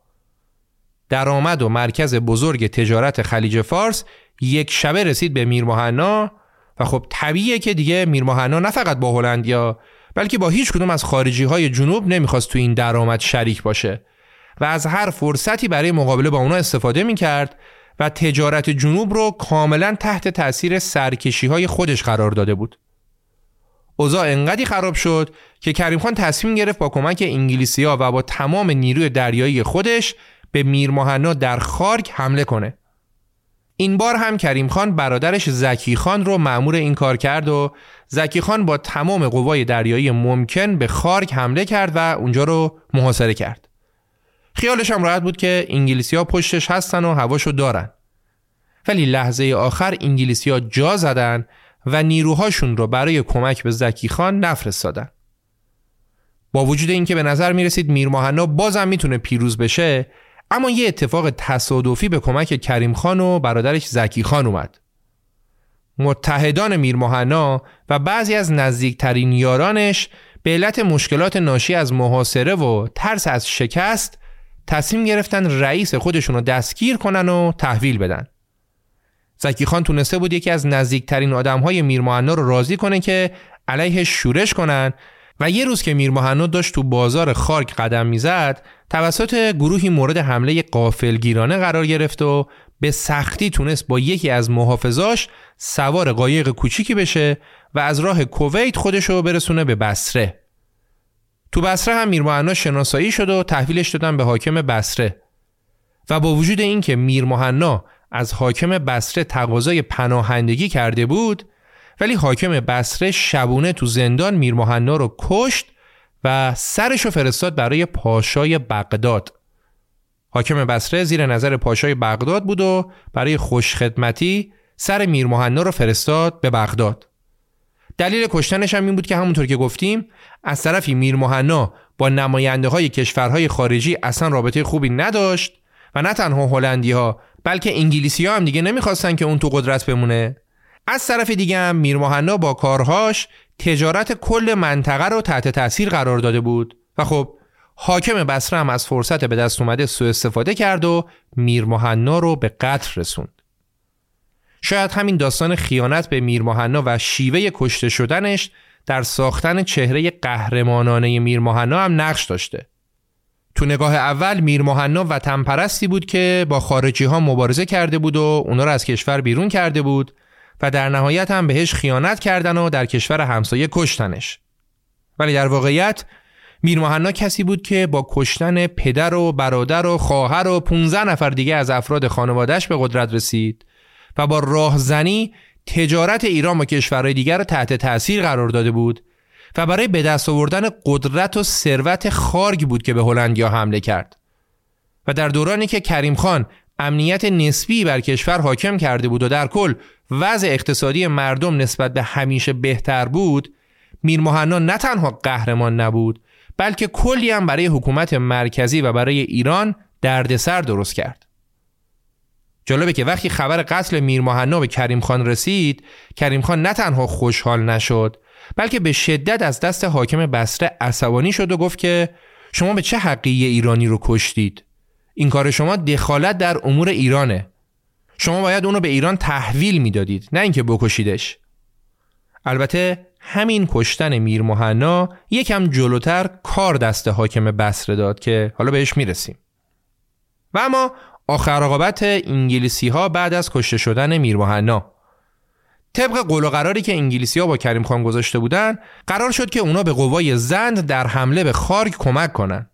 درآمد و مرکز بزرگ تجارت خلیج فارس یک شبه رسید به میر مهنا و خب طبیعیه که دیگه میر مهنا نه فقط با هلندیا بلکه با هیچ کدوم از خارجی های جنوب نمی‌خواست تو این درآمد شریک باشه و از هر فرصتی برای مقابله با اونا استفاده می‌کرد و تجارت جنوب رو کاملا تحت تاثیر سرکشی های خودش قرار داده بود. اوضاع انقدی خراب شد که کریم خان تصمیم گرفت با کمک انگلیسیا و با تمام نیروی دریایی خودش به میرمحنا در خارک حمله کنه. این بار هم کریم خان برادرش زکی خان رو معمور این کار کرد و زکی خان با تمام قوای دریایی ممکن به خارک حمله کرد و اونجا رو محاصره کرد. خیالش هم راحت بود که انگلیسی ها پشتش هستن و هواشو دارن. ولی لحظه آخر انگلیسی ها جا زدن و نیروهاشون رو برای کمک به زکی خان نفرستادن. با وجود اینکه به نظر می رسید میرماهنا بازم می‌تونه پیروز بشه اما یه اتفاق تصادفی به کمک کریم خان و برادرش زکی خان اومد. متحدان میرمحنا و بعضی از نزدیکترین یارانش به علت مشکلات ناشی از محاصره و ترس از شکست تصمیم گرفتن رئیس خودشون رو دستگیر کنن و تحویل بدن. زکی خان تونسته بود یکی از نزدیکترین آدم های میرمحنا رو راضی کنه که علیه شورش کنن و یه روز که میرمحنا داشت تو بازار خارک قدم می‌زد توسط گروهی مورد حمله قافلگیرانه قرار گرفت و به سختی تونست با یکی از محافظاش سوار قایق کوچیکی بشه و از راه کویت خودشو برسونه به بسره. تو بسره هم میرمحنا شناسایی شد و تحویلش دادن به حاکم بسره. و با وجود اینکه میرمحنا از حاکم بسره تقاضای پناهندگی کرده بود ولی حاکم بسره شبونه تو زندان میرمحنا رو کشت و سرش رو فرستاد برای پاشای بغداد. حاکم بسره زیر نظر پاشای بغداد بود و برای خوشخدمتی سر میر رو فرستاد به بغداد. دلیل کشتنش هم این بود که همونطور که گفتیم از طرفی میر با نماینده های کشورهای خارجی اصلا رابطه خوبی نداشت و نه تنها هلندی ها بلکه انگلیسی ها هم دیگه نمی‌خواستن که اون تو قدرت بمونه. از طرف دیگه هم میر با کارهاش تجارت کل منطقه رو تحت تاثیر قرار داده بود و خب حاکم بصره هم از فرصت به دست اومده سوء استفاده کرد و میر رو به قتل رسوند. شاید همین داستان خیانت به میر و شیوه کشته شدنش در ساختن چهره قهرمانانه میر هم نقش داشته. تو نگاه اول میر و تنپرستی بود که با خارجی ها مبارزه کرده بود و اونا رو از کشور بیرون کرده بود و در نهایت هم بهش خیانت کردن و در کشور همسایه کشتنش. ولی در واقعیت میر کسی بود که با کشتن پدر و برادر و خواهر و 15 نفر دیگه از افراد خانوادهش به قدرت رسید و با راهزنی تجارت ایران با کشورهای دیگر رو تحت تاثیر قرار داده بود و برای به دست آوردن قدرت و ثروت خارگ بود که به هلندیا حمله کرد و در دورانی که کریم خان امنیت نسبی بر کشور حاکم کرده بود و در کل وضع اقتصادی مردم نسبت به همیشه بهتر بود میر نه تنها قهرمان نبود بلکه کلی هم برای حکومت مرکزی و برای ایران دردسر درست کرد. جالبه که وقتی خبر قتل میر به کریم خان رسید کریم خان نه تنها خوشحال نشد بلکه به شدت از دست حاکم بسره عصبانی شد و گفت که شما به چه حقی ایرانی رو کشتید؟ این کار شما دخالت در امور ایرانه. شما باید اونو به ایران تحویل می‌دادید نه اینکه بکشیدش. البته همین کشتن میر مهنا یکم جلوتر کار دست حاکم بسره داد که حالا بهش می‌رسیم. و اما آخر عاقبت انگلیسی ها بعد از کشته شدن میر مهنا. طبق قول و قراری که انگلیسی ها با کریم خان گذاشته بودن قرار شد که اونا به قوای زند در حمله به خارگ کمک کنن.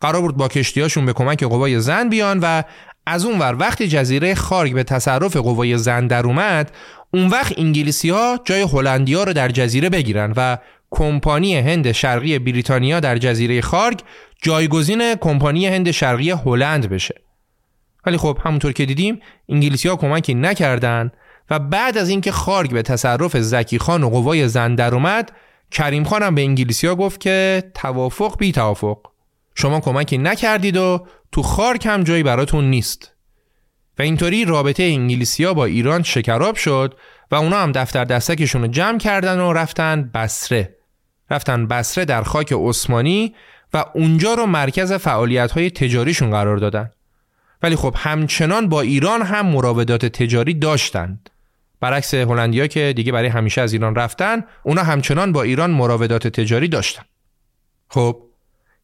قرار بود با کشتیاشون به کمک قوای زند بیان و از اون ور وقتی جزیره خارگ به تصرف قوای زند در اومد اون وقت انگلیسی ها جای هلندیا رو در جزیره بگیرن و کمپانی هند شرقی بریتانیا در جزیره خارگ جایگزین کمپانی هند شرقی هلند بشه. ولی خب همونطور که دیدیم انگلیسی ها کمکی نکردن و بعد از اینکه خارگ به تصرف زکی خان و قوای زن در اومد کریم خان هم به انگلیسی ها گفت که توافق بی توافق شما کمکی نکردید و تو خارگ هم جایی براتون نیست. و اینطوری رابطه انگلیسیا با ایران شکراب شد و اونا هم دفتر دستکشون رو جمع کردن و رفتن بسره رفتن بسره در خاک عثمانی و اونجا رو مرکز فعالیت های تجاریشون قرار دادن. ولی خب همچنان با ایران هم مراودات تجاری داشتند برعکس هلندیا که دیگه برای همیشه از ایران رفتن اونا همچنان با ایران مراودات تجاری داشتن. خب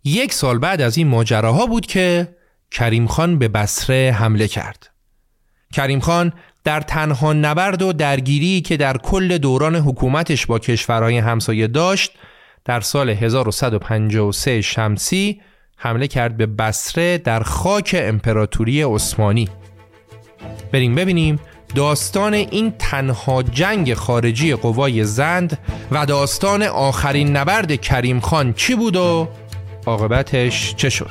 یک سال بعد از این ماجراها بود که کریم خان به بسره حمله کرد. کریم خان در تنها نبرد و درگیری که در کل دوران حکومتش با کشورهای همسایه داشت در سال 1153 شمسی حمله کرد به بسره در خاک امپراتوری عثمانی. بریم ببینیم داستان این تنها جنگ خارجی قوای زند و داستان آخرین نبرد کریم خان چی بود و عاقبتش چه شد؟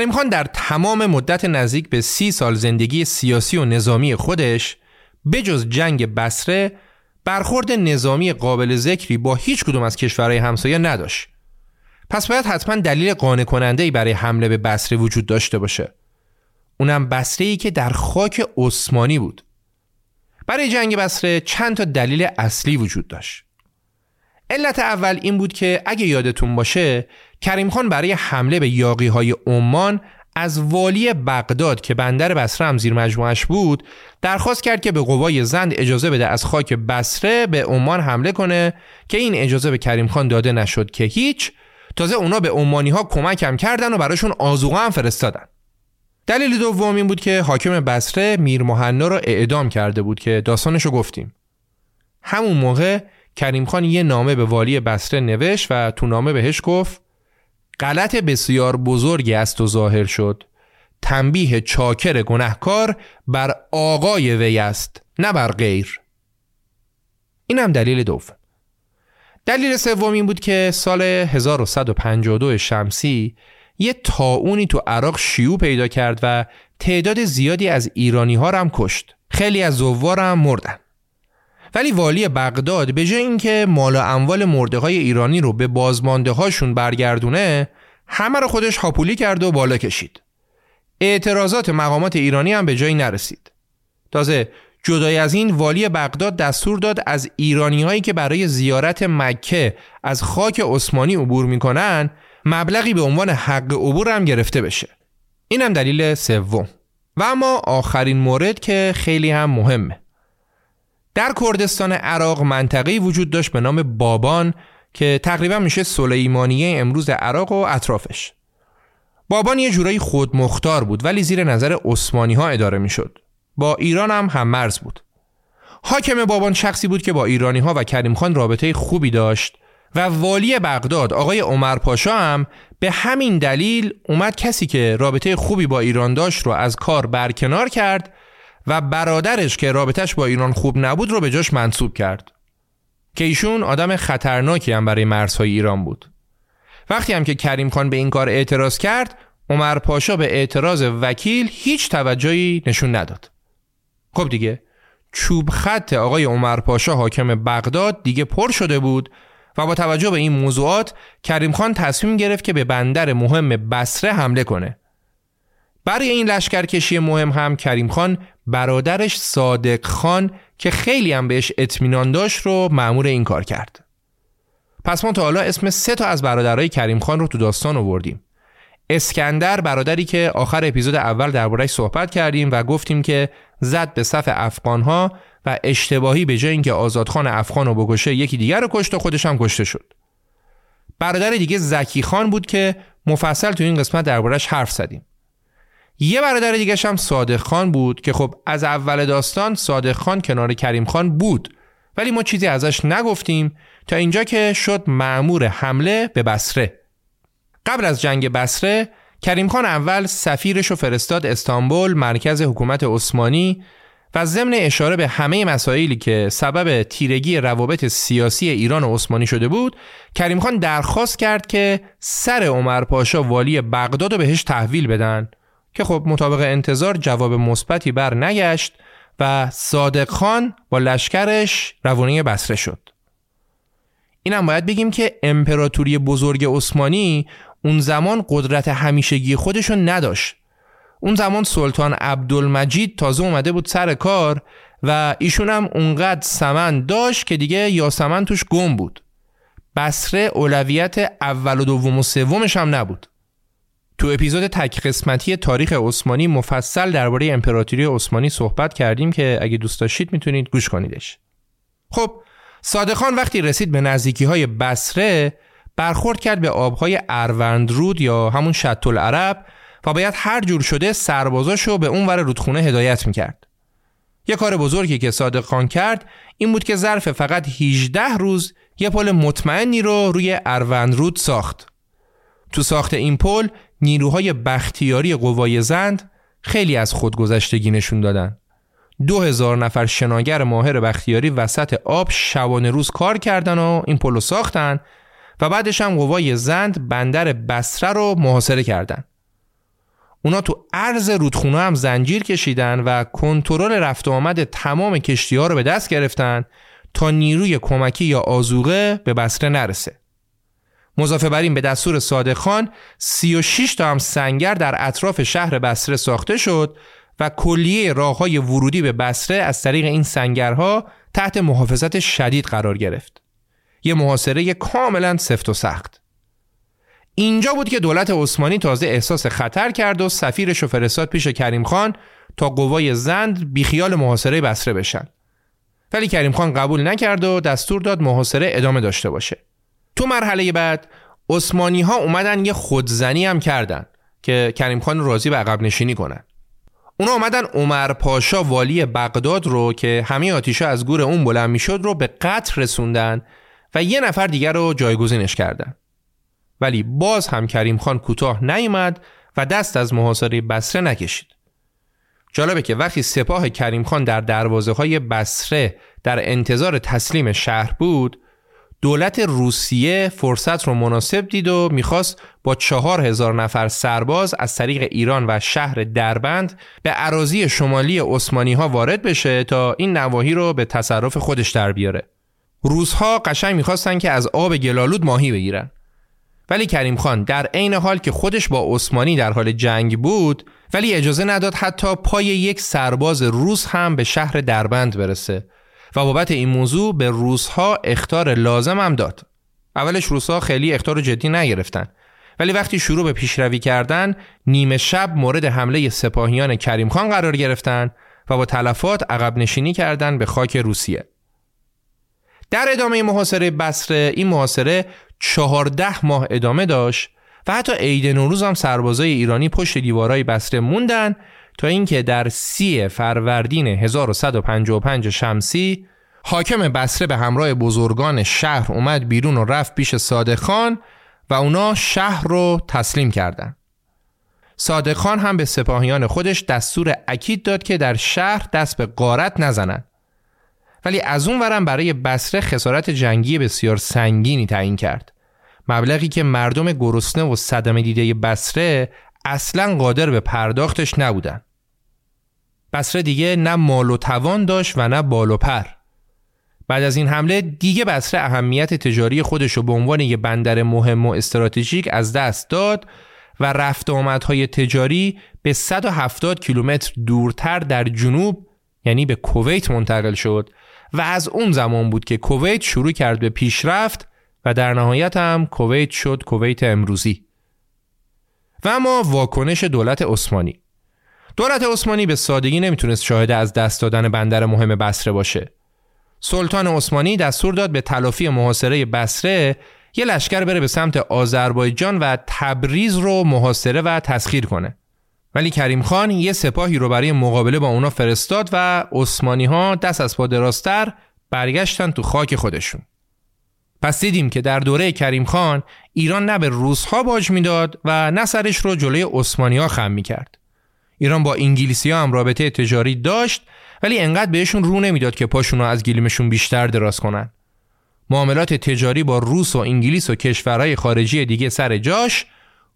کریم خان در تمام مدت نزدیک به سی سال زندگی سیاسی و نظامی خودش بجز جنگ بسره برخورد نظامی قابل ذکری با هیچ کدوم از کشورهای همسایه نداشت. پس باید حتما دلیل قانع کننده برای حمله به بسره وجود داشته باشه. اونم بسره ای که در خاک عثمانی بود. برای جنگ بسره چند تا دلیل اصلی وجود داشت. علت اول این بود که اگه یادتون باشه کریم خان برای حمله به یاقی های عمان از والی بغداد که بندر بسره هم زیر مجموعش بود درخواست کرد که به قوای زند اجازه بده از خاک بسره به عمان حمله کنه که این اجازه به کریم خان داده نشد که هیچ. تازه اونا به عمانی ها کمک هم کردن و براشون آزوغه هم فرستادن. دلیل دوم این بود که حاکم بسره میر مهنا را اعدام کرده بود که داستانشو گفتیم. همون موقع کریم خان یه نامه به والی بسره نوشت و تو نامه بهش گفت غلط بسیار بزرگی است و ظاهر شد. تنبیه چاکر گنهکار بر آقای وی است نه بر غیر. این هم دلیل دوم. دلیل سوم این بود که سال 1152 شمسی یه تاونی تو عراق شیوع پیدا کرد و تعداد زیادی از ایرانی ها هم کشت. خیلی از زوار هم مردن. ولی والی بغداد به جای اینکه مال و اموال مرده های ایرانی رو به بازمانده هاشون برگردونه همه رو خودش هاپولی کرد و بالا کشید. اعتراضات مقامات ایرانی هم به جایی نرسید. تازه جدای از این والی بغداد دستور داد از ایرانی هایی که برای زیارت مکه از خاک عثمانی عبور می‌کنن مبلغی به عنوان حق عبور هم گرفته بشه. این هم دلیل سوم. و اما آخرین مورد که خیلی هم مهمه. در کردستان عراق منطقه‌ای وجود داشت به نام بابان که تقریبا میشه سلیمانیه امروز عراق و اطرافش. بابان یه جورایی خودمختار بود ولی زیر نظر عثمانی ها اداره می‌شد. با ایران هم هم مرز بود. حاکم بابان شخصی بود که با ایرانی ها و کریم خان رابطه خوبی داشت و والی بغداد آقای عمر پاشا هم به همین دلیل اومد کسی که رابطه خوبی با ایران داشت رو از کار برکنار کرد و برادرش که رابطش با ایران خوب نبود رو به جاش منصوب کرد. که ایشون آدم خطرناکی هم برای مرزهای ایران بود. وقتی هم که کریم خان به این کار اعتراض کرد عمر پاشا به اعتراض وکیل هیچ توجهی نشون نداد. خب دیگه چوب خط آقای عمر پاشا حاکم بغداد دیگه پر شده بود و با توجه به این موضوعات کریم خان تصمیم گرفت که به بندر مهم بسره حمله کنه. برای این لشکرکشی مهم هم کریم خان برادرش صادق خان که خیلی هم بهش اطمینان داشت رو معمور این کار کرد. پس ما تا حالا اسم سه تا از برادرای کریم خان رو تو داستان آوردیم. اسکندر برادری که آخر اپیزود اول دربارهش صحبت کردیم و گفتیم که زد به صف افغان ها و اشتباهی به جای اینکه آزادخان افغان رو بکشه یکی دیگر رو کشت و خودش هم کشته شد. برادر دیگه زکی خان بود که مفصل تو این قسمت دربارهش حرف زدیم. یه برادر دیگه هم صادق خان بود که خب از اول داستان صادق خان کنار کریم خان بود. ولی ما چیزی ازش نگفتیم تا اینجا که شد معمور حمله به بسره قبل از جنگ بسره کریم خان اول سفیرش رو فرستاد استانبول مرکز حکومت عثمانی و ضمن اشاره به همه مسائلی که سبب تیرگی روابط سیاسی ایران و عثمانی شده بود کریم خان درخواست کرد که سر عمر پاشا والی بغداد رو بهش تحویل بدن. که خب مطابق انتظار جواب مثبتی بر نگشت و صادق خان با لشکرش روانه بسره شد. اینم باید بگیم که امپراتوری بزرگ عثمانی اون زمان قدرت همیشگی خودشو نداشت. اون زمان سلطان عبدالمجید تازه اومده بود سر کار و ایشون هم اونقدر سمن داشت که دیگه یاسمن توش گم بود. بسره اولویت اول و دوم و سومش هم نبود. تو اپیزود تک قسمتی تاریخ عثمانی مفصل درباره امپراتوری عثمانی صحبت کردیم که اگه دوست داشتید می‌تونید گوش کنیدش. خب صادقان وقتی رسید به نزدیکی های بسره برخورد کرد به آبهای اروندرود یا همون شط العرب و باید هر جور شده سربازاشو به اون ور رودخونه هدایت می‌کرد. یه کار بزرگی که صادق خان کرد این بود که ظرف فقط 18 روز یه پل مطمئنی رو روی اروندرود ساخت. تو ساخت این پل نیروهای بختیاری قوای زند خیلی از خودگذشتگی نشون دادن. دو هزار نفر شناگر ماهر بختیاری وسط آب شبانه روز کار کردن و این پلو ساختن و بعدش هم قوای زند بندر بسره رو محاصره کردن. اونا تو عرض رودخونه هم زنجیر کشیدن و کنترل رفت و آمد تمام کشتی ها رو به دست گرفتن تا نیروی کمکی یا آزوغه به بسره نرسه. مضافه بر این به دستور صادق خان 36 تا هم سنگر در اطراف شهر بسره ساخته شد و کلیه راه های ورودی به بسره از طریق این سنگرها تحت محافظت شدید قرار گرفت. یه محاصره کاملا سفت و سخت. اینجا بود که دولت عثمانی تازه احساس خطر کرد و سفیرش رو فرستاد پیش کریم خان تا قوای زند بیخیال محاصره بسره بشن. ولی کریم خان قبول نکرد و دستور داد محاصره ادامه داشته باشه. تو مرحله بعد عثمانی ها اومدن یه خودزنی هم کردن که کریم خان راضی به عقب نشینی کنن. اونا اومدن عمر پاشا والی بغداد رو که همه آتیشا از گور اون بلند می‌شد رو به قتل رسوندن و یه نفر دیگر رو جایگزینش کردن. ولی باز هم کریم خان کوتاه نیامد و دست از محاصره بسره نکشید. جالبه که وقتی سپاه کریم خان در دروازه های بسره در انتظار تسلیم شهر بود دولت روسیه فرصت رو مناسب دید و می‌خواست با چهار هزار نفر سرباز از طریق ایران و شهر دربند به عراضی شمالی عثمانی ها وارد بشه تا این نواحی رو به تصرف خودش در بیاره. روزها قشنگ می‌خواستن که از آب گلالود ماهی بگیرن. ولی کریم خان در عین حال که خودش با عثمانی در حال جنگ بود ولی اجازه نداد حتی پای یک سرباز روس هم به شهر دربند برسه و بابت این موضوع به روسها اختار لازم هم داد. اولش روسها خیلی اختار جدی نگرفتن ولی وقتی شروع به پیشروی کردن نیمه شب مورد حمله سپاهیان کریم خان قرار گرفتن و با تلفات عقب نشینی کردن به خاک روسیه. در ادامه محاصره بسره این محاصره چهارده ماه ادامه داشت و حتی عید نوروز هم سربازای ایرانی پشت دیوارای بسره موندن تا اینکه در سی فروردین 1155 شمسی حاکم بسره به همراه بزرگان شهر اومد بیرون و رفت پیش صادق خان و اونا شهر رو تسلیم کردند. صادق خان هم به سپاهیان خودش دستور اکید داد که در شهر دست به قارت نزنند. ولی از اون ورم برای بسره خسارت جنگی بسیار سنگینی تعیین کرد. مبلغی که مردم گرسنه و صدمه دیده بسره اصلا قادر به پرداختش نبودن. بسره دیگه نه مال و توان داشت و نه بال و پر. بعد از این حمله دیگه بسره اهمیت تجاری خودش رو به عنوان یه بندر مهم و استراتژیک از دست داد و رفت آمدهای تجاری به 170 کیلومتر دورتر در جنوب یعنی به کویت منتقل شد و از اون زمان بود که کویت شروع کرد به پیشرفت و در نهایت هم کویت شد کویت امروزی و اما واکنش دولت عثمانی دولت عثمانی به سادگی نمی‌تونست شاهد از دست دادن بندر مهم بسره باشه. سلطان عثمانی دستور داد به تلافی محاصره بسره یه لشکر بره به سمت آذربایجان و تبریز رو محاصره و تسخیر کنه. ولی کریم خان یه سپاهی رو برای مقابله با اونا فرستاد و عثمانی ها دست از پا دراستر برگشتن تو خاک خودشون. پس دیدیم که در دوره کریم خان ایران نه به روسها باج می‌داد و نه سرش رو جلوی عثمانی ها خم می کرد. ایران با انگلیسی ها هم رابطه تجاری داشت ولی انقدر بهشون رو نمی‌داد که پاشون رو از گلیمشون بیشتر دراز کنن. معاملات تجاری با روس و انگلیس و کشورهای خارجی دیگه سر جاش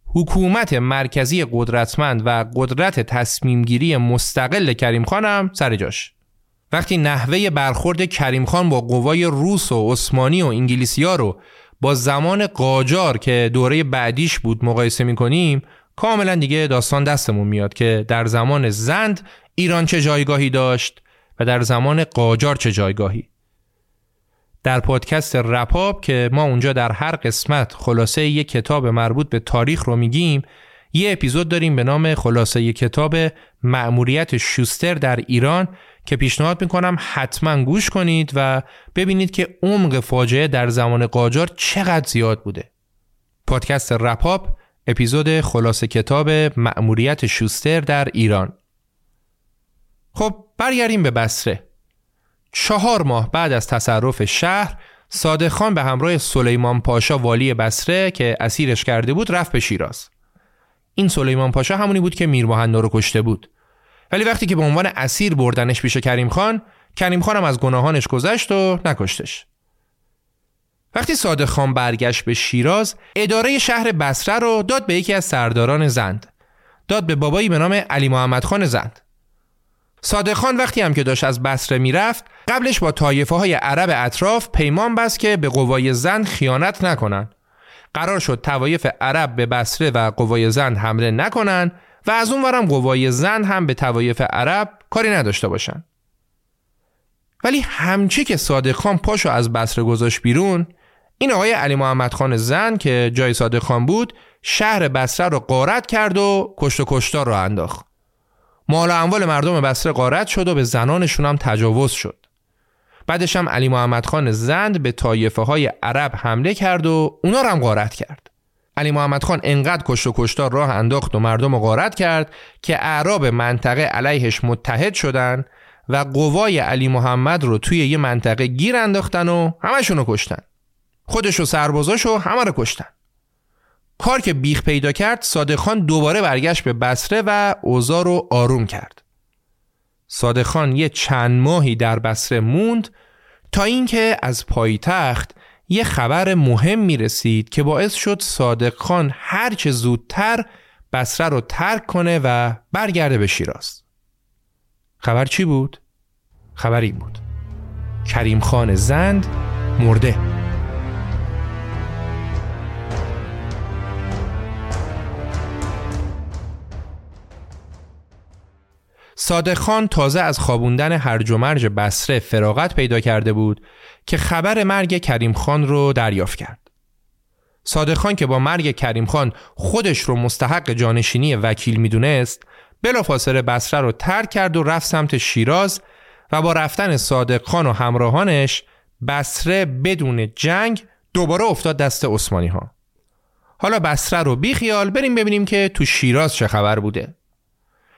حکومت مرکزی قدرتمند و قدرت تصمیمگیری مستقل کریم خانم سر جاش. وقتی نحوه برخورد کریم خان با قوای روس و عثمانی و انگلیسی ها رو با زمان قاجار که دوره بعدیش بود مقایسه می‌کنیم کاملا دیگه داستان دستمون میاد که در زمان زند ایران چه جایگاهی داشت و در زمان قاجار چه جایگاهی در پادکست رپاب که ما اونجا در هر قسمت خلاصه یک کتاب مربوط به تاریخ رو میگیم یه اپیزود داریم به نام خلاصه کتاب مأموریت شوستر در ایران که پیشنهاد می‌کنم حتما گوش کنید و ببینید که عمق فاجعه در زمان قاجار چقدر زیاد بوده. پادکست رپاپ اپیزود خلاصه کتاب مأموریت شوستر در ایران. خب برگردیم به بسره. چهار ماه بعد از تصرف شهر صادق خان به همراه سلیمان پاشا والی بسره که اسیرش کرده بود رفت به شیراز. این سلیمان پاشا همونی بود که میر رو کشته بود. ولی وقتی که به عنوان اسیر بردنش پیش کریم خان کریم خانم از گناهانش گذشت و نکشتش وقتی صادق خان برگشت به شیراز اداره شهر بسره رو داد به یکی از سرداران زند. داد به بابایی به نام علی محمد خان زند. صادق خان وقتی هم که داشت از بسره می‌رفت قبلش با طایفه های عرب اطراف پیمان بست که به قوای زند خیانت نکنن. قرار شد توایف عرب به بسره و قوای زند حمله نکنن و از اون ورم قوای زن هم به توایف عرب کاری نداشته باشن. ولی همچی که صادق خان پاشو از بسره گذاشت بیرون این آقای علی محمد خان زن که جای صادق خان بود شهر بصره رو قارت کرد و کشت و کشتار رو انداخت. مال و اموال مردم بصره قارت شد و به زنانشون هم تجاوز شد. بعدش هم علی محمد خان زند به طایفه های عرب حمله کرد و اونا رو هم غارت کرد. علی محمد خان انقدر کشت و کشتار راه انداخت و مردم رو غارت کرد که اعراب منطقه علیهش متحد شدن و قوای علی محمد رو توی یه منطقه گیر انداختن و همشون رو کشتن. خودش و سربازاش رو همه رو کشتن. کار که بیخ پیدا کرد صادق خان دوباره برگشت به بسره و اوزار رو آروم کرد. صادق خان یه چند ماهی در بسره موند تا اینکه از پایتخت یه خبر مهم می رسید که باعث شد صادق خان هرچه زودتر بسره رو ترک کنه و برگرده به شیراز. خبر چی بود؟ خبر این بود. کریم خان زند مرده. صادق خان تازه از خوابوندن هرج و مرج بسره فراغت پیدا کرده بود که خبر مرگ کریم خان رو دریافت کرد. صادق خان که با مرگ کریم خان خودش رو مستحق جانشینی وکیل می‌دونست بلافاصله بسره رو ترک کرد و رفت سمت شیراز و با رفتن صادق خان و همراهانش بسره بدون جنگ دوباره افتاد دست عثمانی ها. حالا بسره رو بیخیال بریم ببینیم که تو شیراز چه خبر بوده.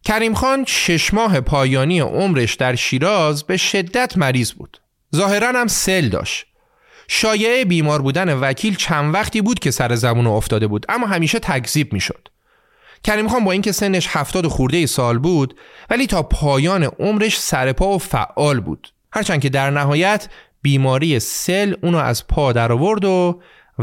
کریم خان شش ماه پایانی عمرش در شیراز به شدت مریض بود. ظاهرا هم سل داشت. شایعه بیمار بودن وکیل چند وقتی بود که سر زبون افتاده بود اما همیشه تکذیب می‌شد. کریم خان با اینکه سنش هفتاد خورده سال بود ولی تا پایان عمرش سرپا و فعال بود. هرچند که در نهایت بیماری سل اونو از پا در آورد و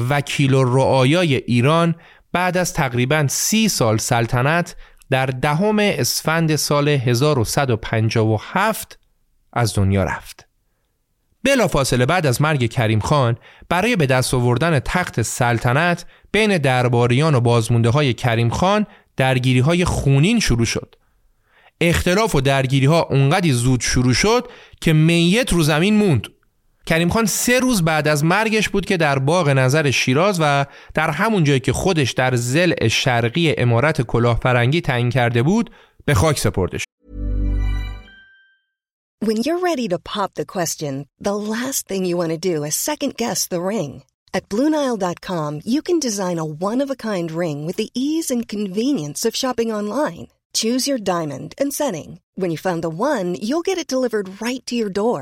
وکیل و رعایای ایران بعد از تقریبا سی سال سلطنت در دهم اسفند سال 1157 از دنیا رفت. بلافاصله بعد از مرگ کریم خان برای به دست آوردن تخت سلطنت بین درباریان و بازمونده های کریم خان درگیری های خونین شروع شد. اختلاف و درگیری ها اونقدی زود شروع شد که میت رو زمین موند. کریم خان سه روز بعد از مرگش بود که در باغ نظر شیراز و در همون جایی که خودش در زل شرقی امارت کلاهبرنگی تعیین کرده بود به خاک سپرده شد. When you're ready to pop the question, the last thing you want to do is second guess the ring. At BlueNile.com you can design a one-of-a-kind ring with the ease and convenience of shopping online. Choose your diamond and setting. When you find the one, you'll get it delivered right to your door.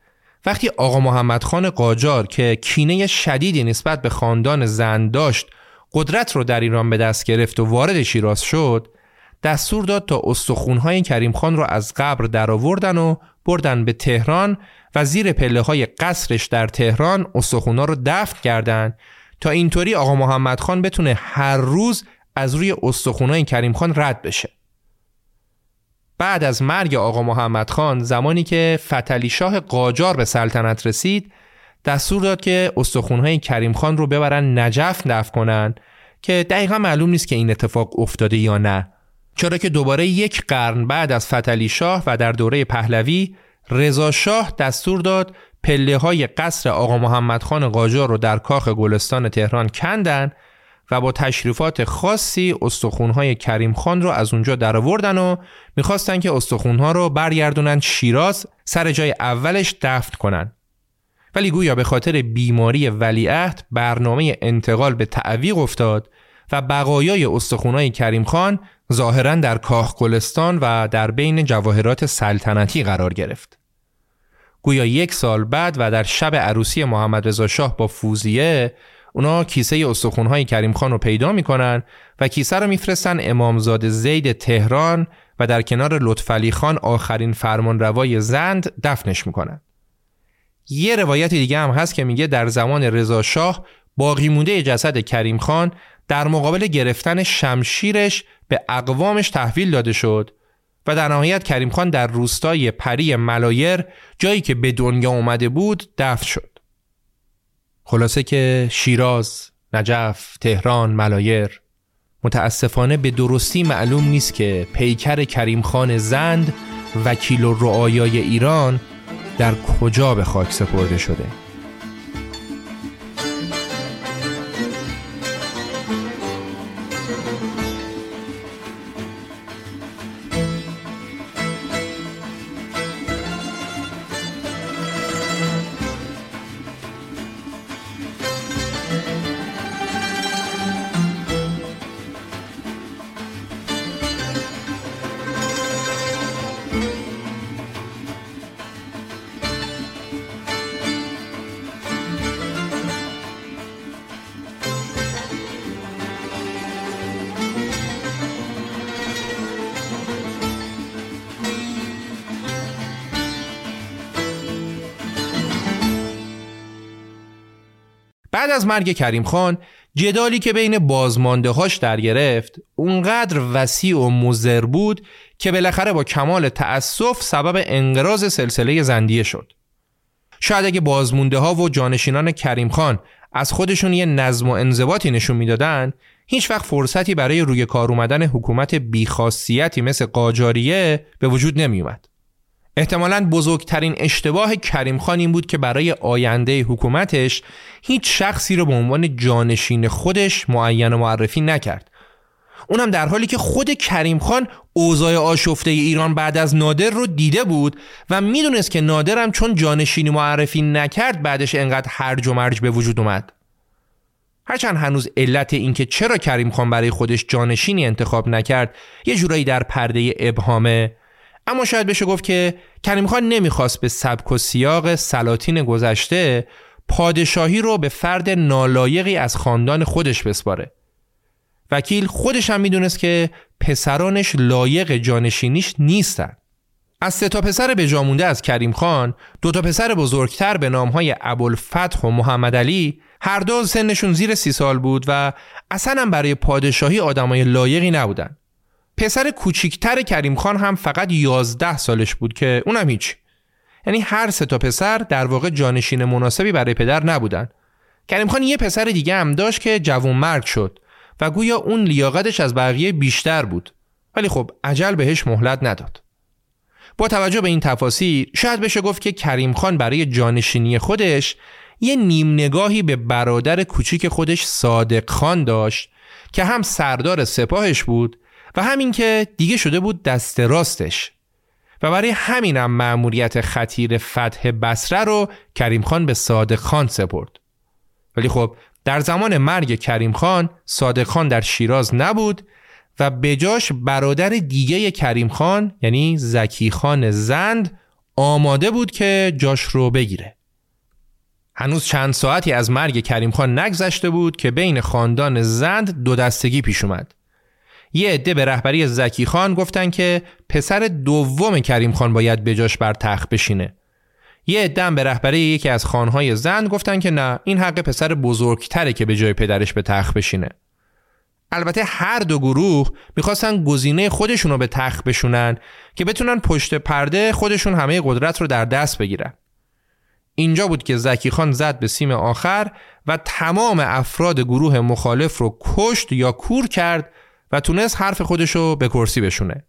وقتی آقا محمد خان قاجار که کینه شدیدی نسبت به خاندان زن داشت قدرت رو در ایران به دست گرفت و وارد شیراز شد دستور داد تا استخونهای کریم خان رو از قبر درآوردن و بردن به تهران و زیر پله های قصرش در تهران استخونا رو دفن کردند تا اینطوری آقا محمد خان بتونه هر روز از روی استخونهای کریم خان رد بشه. بعد از مرگ آقا محمد خان زمانی که فتلی شاه قاجار به سلطنت رسید دستور داد که استخونهای کریم خان رو ببرن نجف دفن کنن که دقیقا معلوم نیست که این اتفاق افتاده یا نه. چرا که دوباره یک قرن بعد از فتلی شاه و در دوره پهلوی رضا شاه دستور داد پله های قصر آقا محمد خان قاجار رو در کاخ گلستان تهران کندن و با تشریفات خاصی استخونهای کریم خان رو از اونجا درآوردن و می‌خواستن که استخونها رو برگردونن شیراز سر جای اولش دفن کنن. ولی گویا به خاطر بیماری ولیعهد برنامه انتقال به تعویق افتاد و بقایای استخونهای کریم خان ظاهرا در کاخ گلستان و در بین جواهرات سلطنتی قرار گرفت. گویا یک سال بعد و در شب عروسی محمد رضا شاه با فوزیه اونا کیسه استخونهای کریم خان رو پیدا می‌کنن و کیسه رو میفرستن امامزاده زید تهران و در کنار لطفعلی خان آخرین فرمانروای زند دفنش می‌کنن. یه روایت دیگه هم هست که میگه در زمان رضا شاه باقی مونده جسد کریم خان در مقابل گرفتن شمشیرش به اقوامش تحویل داده شد و در نهایت کریم خان در روستای پری ملایر جایی که به دنیا اومده بود دفن شد. خلاصه که شیراز، نجف، تهران، ملایر متاسفانه به درستی معلوم نیست که پیکر کریم خان زند وکیل و رعایای ایران در کجا به خاک سپرده شده. بعد از مرگ کریم خان جدالی که بین بازمانده هاش در گرفت اونقدر وسیع و مزر بود که بالاخره با کمال تأسف سبب انقراض سلسله زندیه شد. شاید اگه بازمونده ها و جانشینان کریم خان از خودشون یه نظم و انضباطی نشون می‌دادن هیچ وقت فرصتی برای روی کار اومدن حکومت بیخاصیتی مثل قاجاریه به وجود نمی اومد. احتمالا بزرگترین اشتباه کریم خان این بود که برای آینده حکومتش هیچ شخصی رو به عنوان جانشین خودش معین و معرفی نکرد. اونم در حالی که خود کریم خان اوضاع آشفته ایران بعد از نادر رو دیده بود و می‌دونست که نادرم چون جانشینی معرفی نکرد بعدش انقدر هرج و مرج به وجود اومد. هرچند هنوز علت اینکه چرا کریم خان برای خودش جانشینی انتخاب نکرد یه جورایی در پرده ابهامه اما شاید بشه گفت که کریم خان نمی‌خواست به سبک و سیاق سلاطین گذشته پادشاهی رو به فرد نالایقی از خاندان خودش بسپاره. وکیل خودش هم می‌دونست که پسرانش لایق جانشینیش نیستن. از سه تا پسر به جامونده از کریم خان دو تا پسر بزرگتر به نامهای ابوالفتح و محمد علی هر دو سنشون زیر سی سال بود و اصلا برای پادشاهی آدمای لایقی نبودن. پسر کوچیکتر کریم خان هم فقط 11 سالش بود که اونم هیچ. یعنی هر سه تا پسر در واقع جانشین مناسبی برای پدر نبودن. کریم خان یه پسر دیگه هم داشت که جوون مرد شد و گویا اون لیاقتش از بقیه بیشتر بود. ولی خب عجل بهش مهلت نداد. با توجه به این تفاصیل شاید بشه گفت که کریم خان برای جانشینی خودش یه نیم نگاهی به برادر کوچیک خودش صادق خان داشت که هم سردار سپاهش بود و همین که دیگه شده بود دست راستش. و برای همینم مأموریت خطیر فتح بسره رو کریم خان به صادق خان سپرد. ولی خب در زمان مرگ کریم خان صادق خان در شیراز نبود و بجاش برادر دیگه کریم خان یعنی زکی خان زند آماده بود که جاش رو بگیره. هنوز چند ساعتی از مرگ کریم خان نگذشته بود که بین خاندان زند دو دستگی پیش اومد. یه عده به رهبری زکی خان گفتن که پسر دوم کریم خان باید بجاش بر تخت بشینه. یه عده به رهبری یکی از خانهای زن گفتن که نه این حق پسر بزرگتره که به جای پدرش به تخت بشینه. البته هر دو گروه می‌خواستن گزینه خودشون رو به تخت بشونن که بتونن پشت پرده خودشون همه قدرت رو در دست بگیرن. اینجا بود که زکی خان زد به سیم آخر و تمام افراد گروه مخالف رو کشت یا کور کرد و تونست حرف خودشو به کرسی بشونه.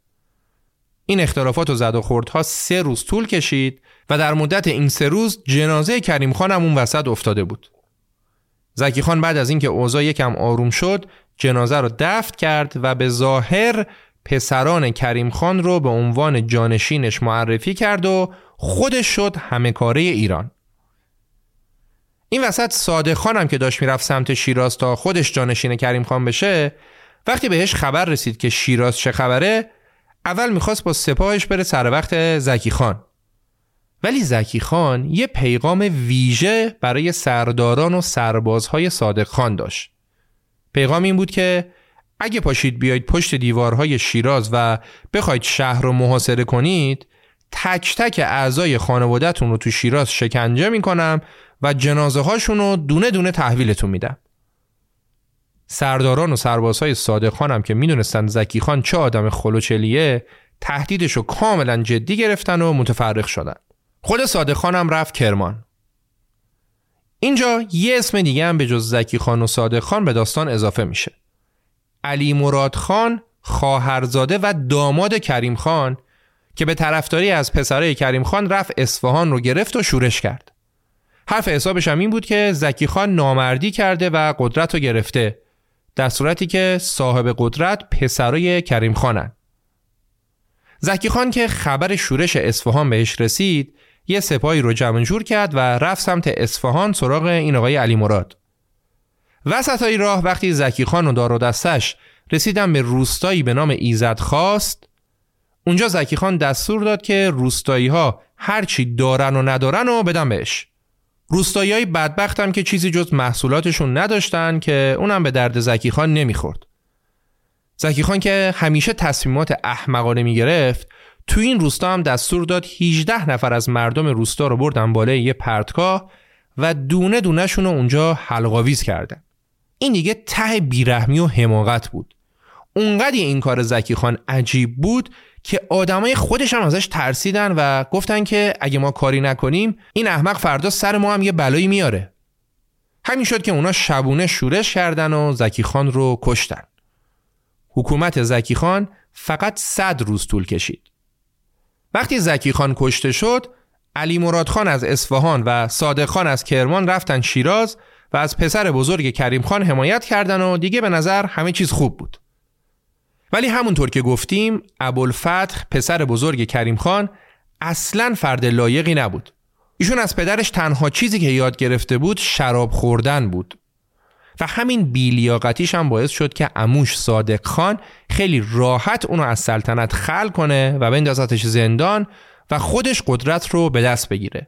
این اختلافات و زد و خوردها سه روز طول کشید و در مدت این سه روز جنازه کریم خان هم اون وسط افتاده بود. زکی خان بعد از اینکه اوضاع یکم آروم شد جنازه رو دفت کرد و به ظاهر پسران کریم خان رو به عنوان جانشینش معرفی کرد و خودش شد همه کاره ایران. این وسط صادق خانم که داشت می‌رفت سمت شیراز تا خودش جانشین کریم خان بشه وقتی بهش خبر رسید که شیراز چه خبره اول می‌خواست با سپاهش بره سر وقت زکی خان ولی زکی خان یه پیغام ویژه برای سرداران و سربازهای صادق خان داشت. پیغام این بود که اگه پاشید بیاید پشت دیوارهای شیراز و بخواید شهر رو محاصره کنید تک تک اعضای خانوادهتون رو تو شیراز شکنجه می‌کنم و جنازه هاشون رو دونه دونه تحویلتون میدم. سرداران و سربازهای صادق خانم که می‌دونستن زکی خان چه آدم خلوچلیه تهدیدش رو کاملا جدی گرفتن و متفرق شدن. خود صادق خانم رفت کرمان. اینجا یه اسم دیگه هم به جز زکی خان و صادق خان به داستان اضافه میشه. علی مراد خان خواهرزاده و داماد کریم خان که به طرفداری از پسرای کریم خان رفت اصفهان رو گرفت و شورش کرد. حرف حسابش هم این بود که زکی خان نامردی کرده و قدرت رو گرفته در صورتی که صاحب قدرت پسرای کریم خانن. زکی خان که خبر شورش اصفهان بهش رسید یه سپاهی رو جمع جور کرد و رفت سمت اصفهان سراغ این آقای علی مراد. وسط راه وقتی زکی خان و دار و دستش رسیدن به روستایی به نام ایزد خواست اونجا زکی خان دستور داد که روستایی ها هرچی دارن و ندارن و بدن بهش روستایی های بدبخت هم که چیزی جز محصولاتشون نداشتن که اونم به درد زکی خان نمی‌خورد. زکی خان که همیشه تصمیمات احمقانه می‌گرفت تو این روستا هم دستور داد 18 نفر از مردم روستا رو بردن بالای یه پرتگاه و دونه دونهشون رو اونجا حلقاویز کردن. این دیگه ته بیرحمی و حماقت بود. اونقدی این کار زکی خان عجیب بود که آدمای خودش هم ازش ترسیدن و گفتن که اگه ما کاری نکنیم این احمق فردا سر ما هم یه بلایی میاره. همین شد که اونا شبونه شورش کردن و زکی خان رو کشتن. حکومت زکی خان فقط صد روز طول کشید. وقتی زکی خان کشته شد علی مراد خان از اصفهان و صادق خان از کرمان رفتن شیراز و از پسر بزرگ کریم خان حمایت کردن و دیگه به نظر همه چیز خوب بود. ولی همونطور که گفتیم ابوالفتح پسر بزرگ کریم خان اصلا فرد لایقی نبود. ایشون از پدرش تنها چیزی که یاد گرفته بود شراب خوردن بود. و همین بیلیاقتیش هم باعث شد که اموش صادق خان خیلی راحت اونو از سلطنت خل کنه و بندازتش زندان و خودش قدرت رو به دست بگیره.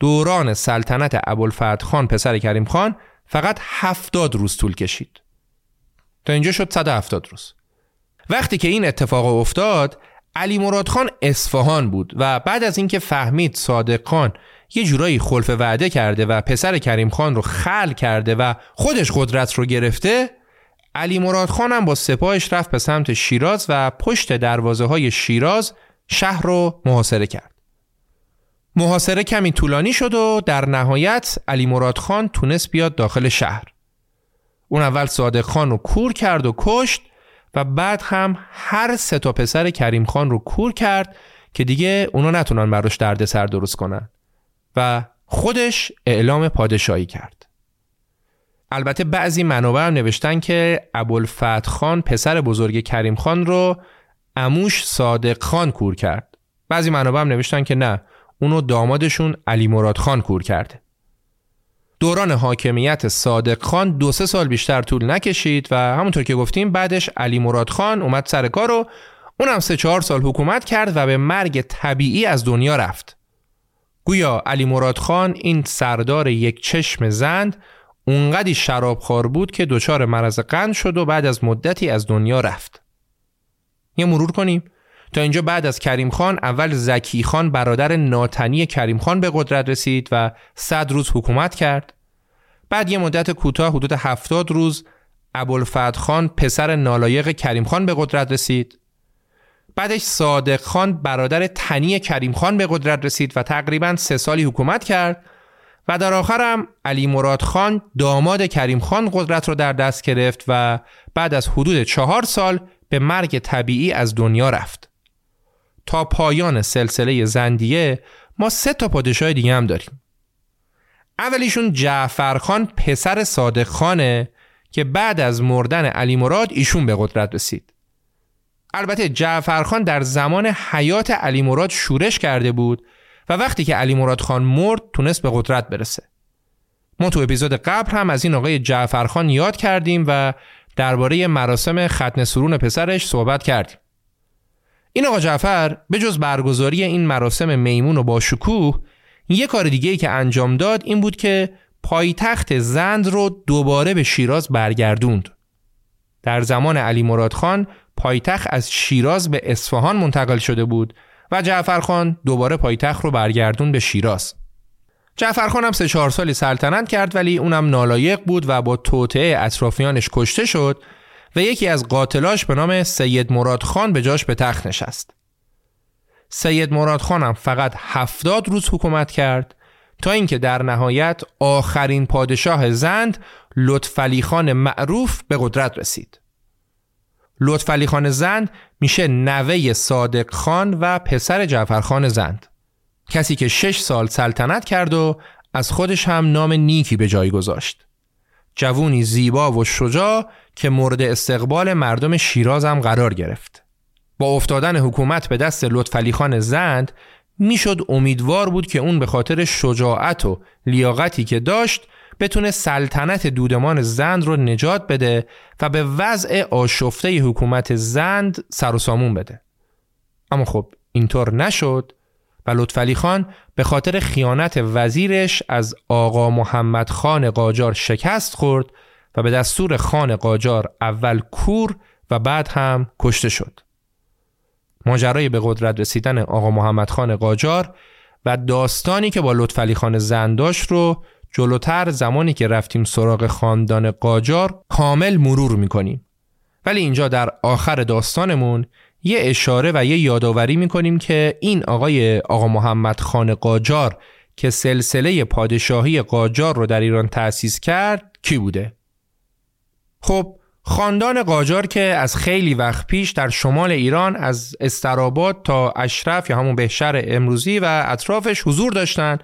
دوران سلطنت ابوالفتح خان پسر کریم خان فقط هفتاد روز طول کشید. تا اینجا شد 170 روز. وقتی که این اتفاق افتاد علی مراد خان اصفهان بود و بعد از اینکه فهمید صادق خان یه جورایی خلف وعده کرده و پسر کریم خان رو خل کرده و خودش قدرت رو گرفته علی مراد خان هم با سپاهش رفت به سمت شیراز و پشت دروازه های شیراز شهر رو محاصره کرد. محاصره کمی طولانی شد و در نهایت علی مراد خان تونست بیاد داخل شهر. اون اول صادق خان رو کور کرد و کشت و بعد هم هر سه تا پسر کریم خان رو کور کرد که دیگه اونا نتونن براش درد سر درست کنن و خودش اعلام پادشاهی کرد. البته بعضی منابع هم نوشتن که ابوالفتح خان پسر بزرگ کریم خان رو اموش صادق خان کور کرد. بعضی منابع هم نوشتن که نه اونو دامادشون علی مراد خان کور کرده. دوران حاکمیت صادق خان دو سه سال بیشتر طول نکشید و همونطور که گفتیم بعدش علی مراد خان اومد سر کار و اونم سه چهار سال حکومت کرد و به مرگ طبیعی از دنیا رفت. گویا علی مراد خان این سردار یک چشم زند اونقدی شرابخوار بود که دچار مرض قند شد و بعد از مدتی از دنیا رفت. یه مرور کنیم تا اینجا بعد از کریم خان اول زکی خان برادر ناتنی کریم خان به قدرت رسید و صد روز حکومت کرد بعد یه مدت کوتاه حدود هفتاد روز ابوالفتح خان پسر نالایق کریم خان به قدرت رسید بعدش صادق خان برادر تنی کریم خان به قدرت رسید و تقریبا سه سالی حکومت کرد و در آخر هم علی مراد خان داماد کریم خان قدرت رو در دست گرفت و بعد از حدود چهار سال به مرگ طبیعی از دنیا رفت. تا پایان سلسله زندیه ما سه تا پادشاه دیگه هم داریم اولیشون جعفرخان پسر صادق خانه که بعد از مردن علی مراد ایشون به قدرت رسید. البته جعفرخان در زمان حیات علی مراد شورش کرده بود و وقتی که علی مراد خان مرد تونست به قدرت برسه. ما تو اپیزود قبل هم از این آقای جعفرخان یاد کردیم و درباره مراسم ختن سرون پسرش صحبت کردیم. این آقا جعفر به جز برگزاری این مراسم میمون و با شکوه یه کار دیگه ای که انجام داد این بود که پایتخت زند رو دوباره به شیراز برگردوند. در زمان علی مراد خان پایتخت از شیراز به اصفهان منتقل شده بود و جعفر خان دوباره پایتخت رو برگردون به شیراز. جعفر خان هم سه چهار سالی سلطنت کرد ولی اونم نالایق بود و با توطعه اطرافیانش کشته شد و یکی از قاتلاش به نام سید مراد خان به جاش به تخت نشست. سید مراد خانم فقط هفتاد روز حکومت کرد تا اینکه در نهایت آخرین پادشاه زند لطفعلی خان معروف به قدرت رسید. لطفعلی خان زند میشه نوه صادق خان و پسر جعفر خان زند. کسی که شش سال سلطنت کرد و از خودش هم نام نیکی به جای گذاشت. جوونی زیبا و شجاع که مورد استقبال مردم شیراز هم قرار گرفت. با افتادن حکومت به دست لطفعلی خان زند می‌شد امیدوار بود که اون به خاطر شجاعت و لیاقتی که داشت بتونه سلطنت دودمان زند رو نجات بده و به وضع آشفته حکومت زند سر و سامون بده. اما خب اینطور نشد و لطفعلی خان به خاطر خیانت وزیرش از آقا محمد خان قاجار شکست خورد و به دستور خان قاجار اول کور و بعد هم کشته شد. ماجرای به قدرت رسیدن آقا محمد خان قاجار و داستانی که با لطفعلی خان زنداش رو جلوتر زمانی که رفتیم سراغ خاندان قاجار کامل مرور می‌کنیم. ولی اینجا در آخر داستانمون یه اشاره و یه یادآوری می‌کنیم که این آقای آقا محمد خان قاجار که سلسله پادشاهی قاجار رو در ایران تأسیس کرد کی بوده؟ خب خاندان قاجار که از خیلی وقت پیش در شمال ایران از استراباد تا اشرف یا همون بهشهر امروزی و اطرافش حضور داشتن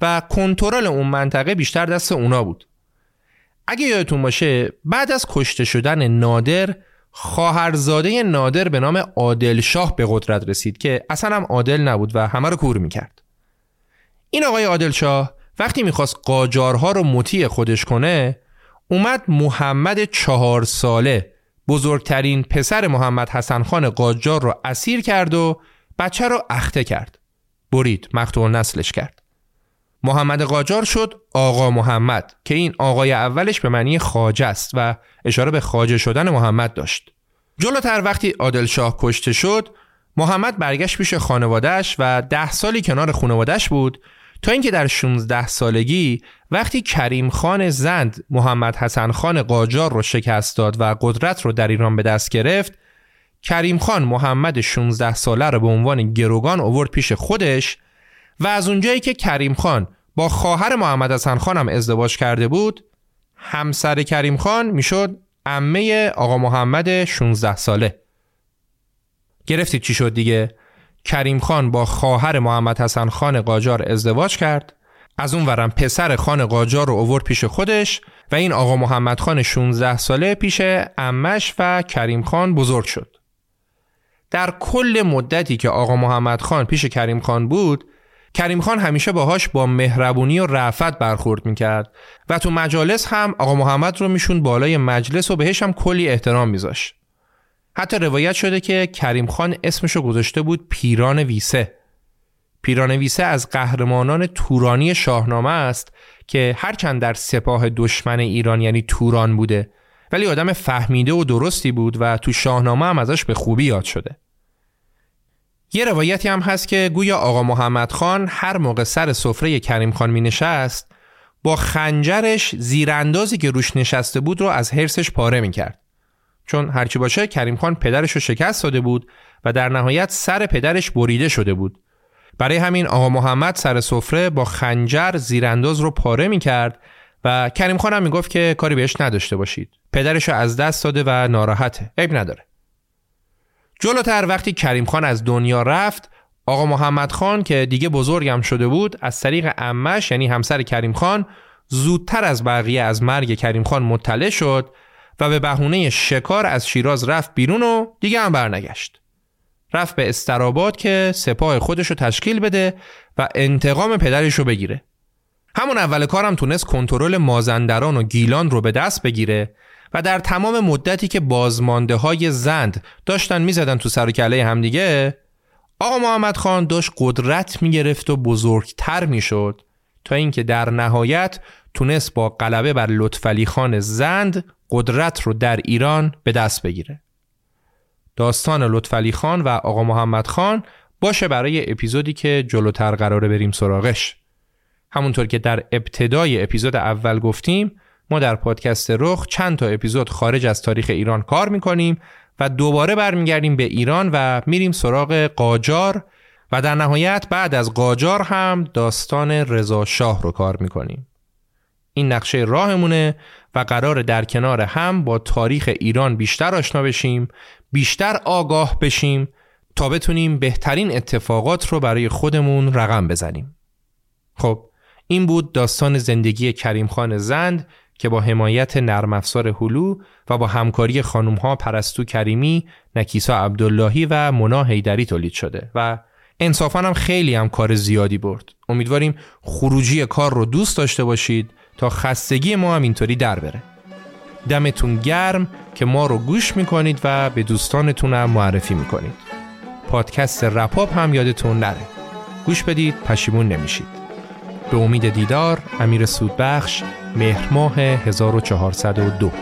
و کنترل اون منطقه بیشتر دست اونا بود. اگه یادتون باشه بعد از کشته شدن نادر خواهرزاده نادر به نام عادل شاه به قدرت رسید که اصلا هم عادل نبود و همه رو کور می‌کرد. این آقای عادل شاه وقتی می‌خواست قاجارها رو مطیع خودش کنه اومد محمد چهار ساله بزرگترین پسر محمد حسن خان قاجار رو اسیر کرد و بچه رو اخته کرد. برید مقتول نسلش کرد. محمد قاجار شد آقا محمد که این آقای اولش به معنی خاجه است و اشاره به خاجه شدن محمد داشت. جلوتر وقتی عادل شاه کشته شد محمد برگشت پیش خانوادهش و ده سالی کنار خانوادهش بود تا اینکه در 16 سالگی وقتی کریم خان زند محمد حسن خان قاجار رو شکست داد و قدرت رو در ایران به دست گرفت کریم خان محمد 16 ساله رو به عنوان گروگان اوورد پیش خودش و از اونجایی که کریم خان با خواهر محمد حسن خان هم ازدواج کرده بود همسر کریم خان می‌شد عمه آقا محمد 16 ساله. گرفتید چی شد دیگه؟ کریم خان با خواهر محمد حسن خان قاجار ازدواج کرد. از اون ورم پسر خان قاجار رو اوورد پیش خودش و این آقا محمد خان 16 ساله پیش امش و کریم خان بزرگ شد. در کل مدتی که آقا محمد خان پیش کریم خان بود کریم خان همیشه باهاش با مهربونی و رفت برخورد می‌کرد و تو مجالس هم آقا محمد رو میشون بالای مجلس و بهش هم کلی احترام میذاشت. حتی روایت شده که کریم خان اسمشو گذاشته بود پیران ویسه پیران ویسه از قهرمانان تورانی شاهنامه است که هرچند در سپاه دشمن ایران یعنی توران بوده ولی آدم فهمیده و درستی بود و تو شاهنامه هم ازش به خوبی یاد شده یه روایتی هم هست که گویا آقا محمد خان هر موقع سر سفره کریم خان می نشست با خنجرش زیراندازی که روش نشسته بود رو از حرسش پاره می کرد. چون هرچی باشه کریم خان پدرش رو شکست داده بود و در نهایت سر پدرش بریده شده بود. برای همین آقا محمد سر سفره با خنجر زیرانداز رو پاره می کرد و کریم خان هم می گفت که کاری بهش نداشته باشید. پدرش رو از دست داده و ناراحته. عیب نداره. جلوتر وقتی کریم خان از دنیا رفت آقا محمد خان که دیگه بزرگم شده بود از طریق امش یعنی همسر کریم خان زودتر از بقیه از مرگ کریم خان مطلع شد و به بهونه شکار از شیراز رفت بیرون و دیگه هم برنگشت. رفت به استراباد که سپاه خودش رو تشکیل بده و انتقام پدرش رو بگیره. همون اول کارم تونست کنترل مازندران و گیلان رو به دست بگیره و در تمام مدتی که بازمانده های زند داشتن می‌زدن تو سر و کله همدیگه آقا محمد خان داشت قدرت می‌گرفت و بزرگتر می‌شد تا اینکه در نهایت تونست با غلبه بر لطفعلی خان زند قدرت رو در ایران به دست بگیره. داستان لطفعلی خان و آقا محمد خان باشه برای اپیزودی که جلوتر قراره بریم سراغش. همونطور که در ابتدای اپیزود اول گفتیم ما در پادکست رخ چند تا اپیزود خارج از تاریخ ایران کار می‌کنیم و دوباره برمیگردیم به ایران و میریم سراغ قاجار و در نهایت بعد از قاجار هم داستان رضا شاه رو کار می‌کنیم. این نقشه راهمونه و قرار در کنار هم با تاریخ ایران بیشتر آشنا بشیم بیشتر آگاه بشیم تا بتونیم بهترین اتفاقات رو برای خودمون رقم بزنیم خب این بود داستان زندگی کریم خان زند که با حمایت نرم افزار هلو و با همکاری خانم ها پرستو کریمی، نکیسا عبداللهی و منا هیدری تولید شده و انصافا هم خیلی هم کار زیادی برد. امیدواریم خروجی کار رو دوست داشته باشید تا خستگی ما هم اینطوری در بره. دمتون گرم که ما رو گوش می‌کنید و به دوستانتون هم معرفی می‌کنید. پادکست رپاپ هم یادتون نره. گوش بدید پشیمون نمیشید. به امید دیدار امیر سودبخش مهر ماه 1402